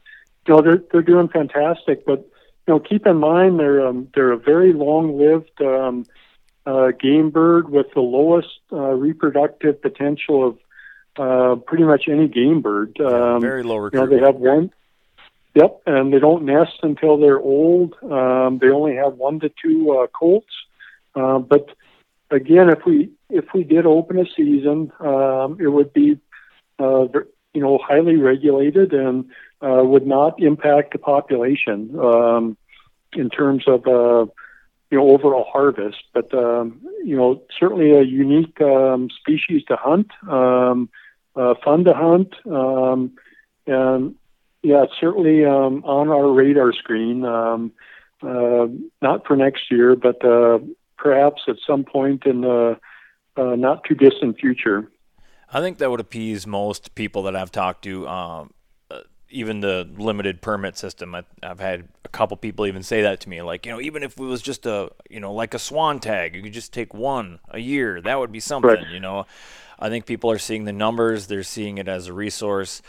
you know they're they're doing fantastic. But you know keep in mind they're um, they're a very long-lived um, uh, game bird with the lowest uh, reproductive potential of uh, pretty much any game bird. Um, very low recruitment. You know, they have one. Yep, and they don't nest until they're old. Um, they only have one to two uh, colts. Uh, but again, if we if we did open a season, um, it would be uh, you know highly regulated and uh, would not impact the population um, in terms of uh, you know overall harvest. But um, you know certainly a unique um, species to hunt, um, uh, fun to hunt, um, and yeah, certainly um, on our radar screen. Um, uh, not for next year, but uh, perhaps at some point in the uh, not too distant future. I think that would appease most people that I've talked to. Um, uh, even the limited permit system, I, have had a couple people even say that to me. Like, you know, even if it was just a, you know, like a swan tag, you could just take one a year. That would be something. Right. You know, I think people are seeing the numbers. They're seeing it as a resource.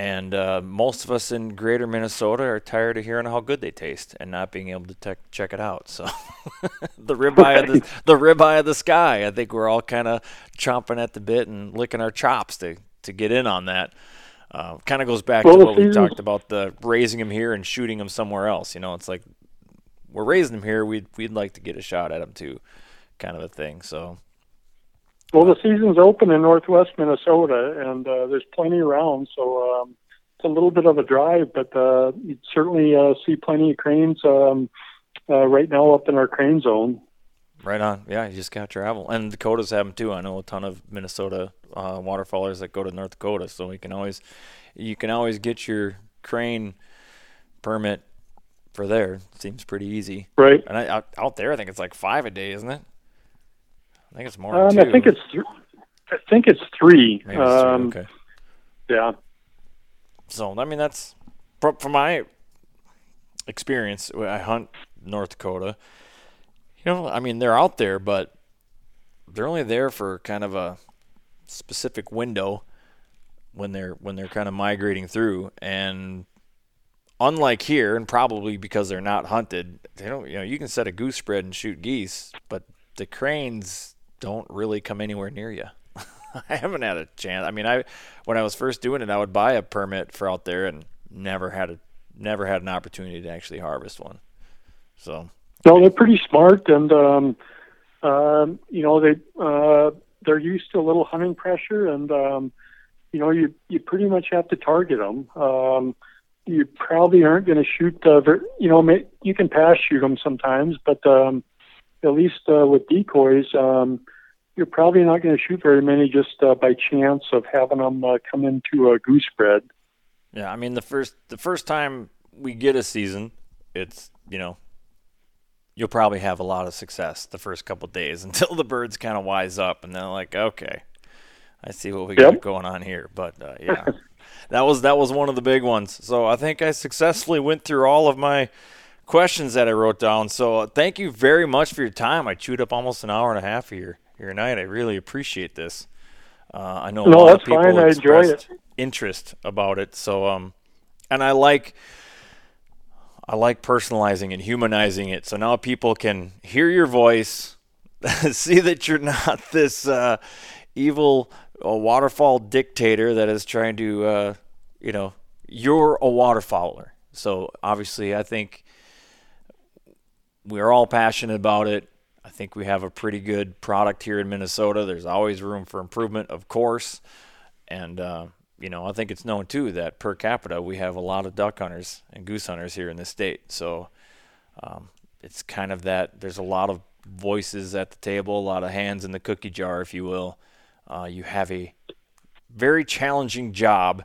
And uh, most of us in greater Minnesota are tired of hearing how good they taste and not being able to te- check it out. So the ribeye of the, the ribeye of the sky. I think we're all kind of chomping at the bit and licking our chops to, to get in on that. Uh, kind of goes back well, to what we talked about the raising them here and shooting them somewhere else. You know, it's like we're raising them here. We'd we'd like to get a shot at them too, kind of a thing. So well, the season's open in northwest Minnesota, and uh, there's plenty around. So um, it's a little bit of a drive, but uh, you'd certainly uh, see plenty of cranes um, uh, right now up in our crane zone. Right on. Yeah, you just got to travel. And Dakotas have them too. I know a ton of Minnesota uh, waterfowlers that go to North Dakota, so we can always, you can always get your crane permit for there. Seems pretty easy. Right. And I, out there, I think it's like five a day, isn't it? I think it's more. Um, I think it's. Th- I think it's three. Maybe it's um, three. Okay. Yeah. So I mean, that's from my experience. I hunt North Dakota. You know, I mean, they're out there, but they're only there for kind of a specific window when they're when they're kind of migrating through and unlike here and probably because they're not hunted they don't you know you can set a goose spread and shoot geese but the cranes don't really come anywhere near you. I haven't had a chance. I mean, I when I was first doing it, I would buy a permit for out there and never had a never had an opportunity to actually harvest one. So no, they're pretty smart, and um, um, you know, they uh, they're used to a little hunting pressure, and um, you know, you you pretty much have to target them. Um, you probably aren't going to shoot. Uh, you know, you can pass shoot them sometimes, but um, at least uh, with decoys, um, you're probably not going to shoot very many just uh, by chance of having them uh, come into a goose spread. Yeah, I mean the first the first time we get a season, it's you know you'll probably have a lot of success the first couple days until the birds kind of wise up and they're like, okay, I see what we yep. got going on here. But uh, yeah, that was that was one of the big ones. So I think I successfully went through all of my questions that I wrote down. So uh, thank you very much for your time. I chewed up almost an hour and a half of your your night. I really appreciate this. Uh, I know a no, lot of people fine. expressed interest about it. So um, and I like I like personalizing and humanizing it. So now people can hear your voice, see that you're not this uh, evil uh, waterfowl dictator that is trying to, uh, you know, you're a waterfowler. So obviously, I think we're all passionate about it. I think we have a pretty good product here in Minnesota. There's always room for improvement, of course. And uh, you know, I think it's known too that per capita we have a lot of duck hunters and goose hunters here in the state. So um, it's kind of that there's a lot of voices at the table, a lot of hands in the cookie jar, if you will. Uh, you have a very challenging job,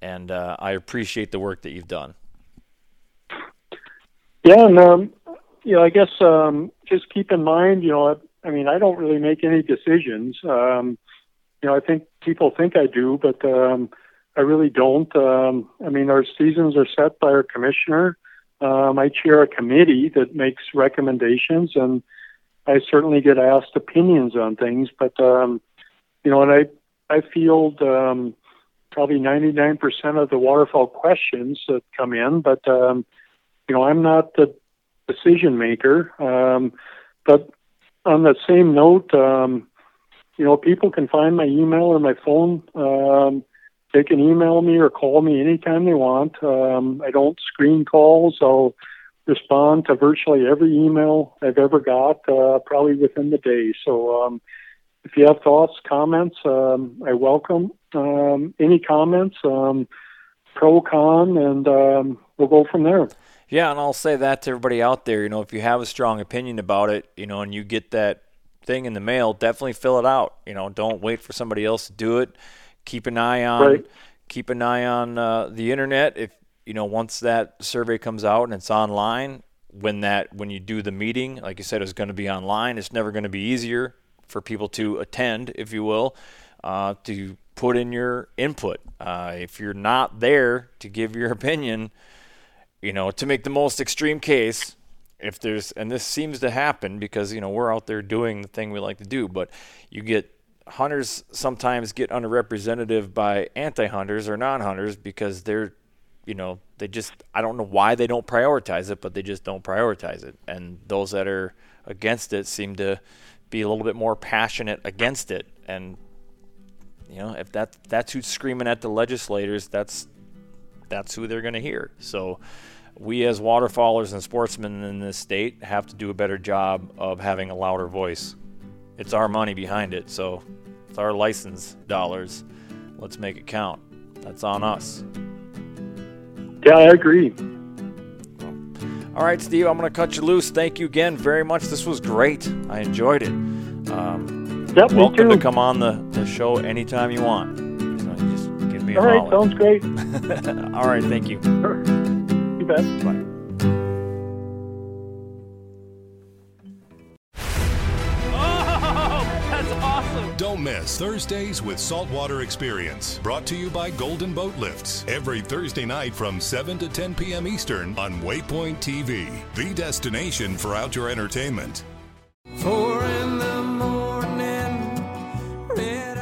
and uh, I appreciate the work that you've done. Yeah, and um, you know, I guess um, just keep in mind, you know, I, I mean, I don't really make any decisions. Um, you know, I think people think I do, but um, I really don't. Um, I mean, our seasons are set by our commissioner. Um, I chair a committee that makes recommendations, and I certainly get asked opinions on things. But um, you know, and I I field um, probably 99% of the waterfowl questions that come in, but um, you know, I'm not the decision maker. Um, but on that same note, um, you know, people can find my email or my phone. Um, they can email me or call me anytime they want. Um, I don't screen calls. I'll respond to virtually every email I've ever got, uh, probably within the day. So um, if you have thoughts, comments, um, I welcome um, any comments, um, pro, con, and um, we'll go from there. Yeah, and I'll say that to everybody out there. You know, if you have a strong opinion about it, you know, and you get that thing in the mail, definitely fill it out. You know, don't wait for somebody else to do it. Keep an eye on right. keep an eye on uh, the internet. If you know, once that survey comes out and it's online, when that when you do the meeting, like you said, it's going to be online. It's never going to be easier for people to attend, if you will, uh, to put in your input. Uh, if you're not there to give your opinion, you know, to make the most extreme case, if there's and this seems to happen because you know we're out there doing the thing we like to do but you get hunters sometimes get underrepresented by anti-hunters or non-hunters because they're you know they just i don't know why they don't prioritize it but they just don't prioritize it. And those that are against it seem to be a little bit more passionate against it. And you know if that that's who's screaming at the legislators that's that's who they're going to hear so we as waterfowlers and sportsmen in this state have to do a better job of having a louder voice. It's our money behind it, so it's our license dollars. Let's make it count. That's on us. Yeah, I agree. All right, Steve, I'm going to cut you loose. Thank you again very much. This was great. I enjoyed it. Um, yep, welcome to come on the, the show anytime you want. So just give me a All right, sounds great. All right, thank you. Sure bet. Bye. Oh, that's awesome. Don't miss Thursdays with Saltwater Experience, brought to you by Golden Boat Lifts. Every Thursday night from 7 to 10 p.m. Eastern on Waypoint TV, the destination for outdoor entertainment. Four in the morning.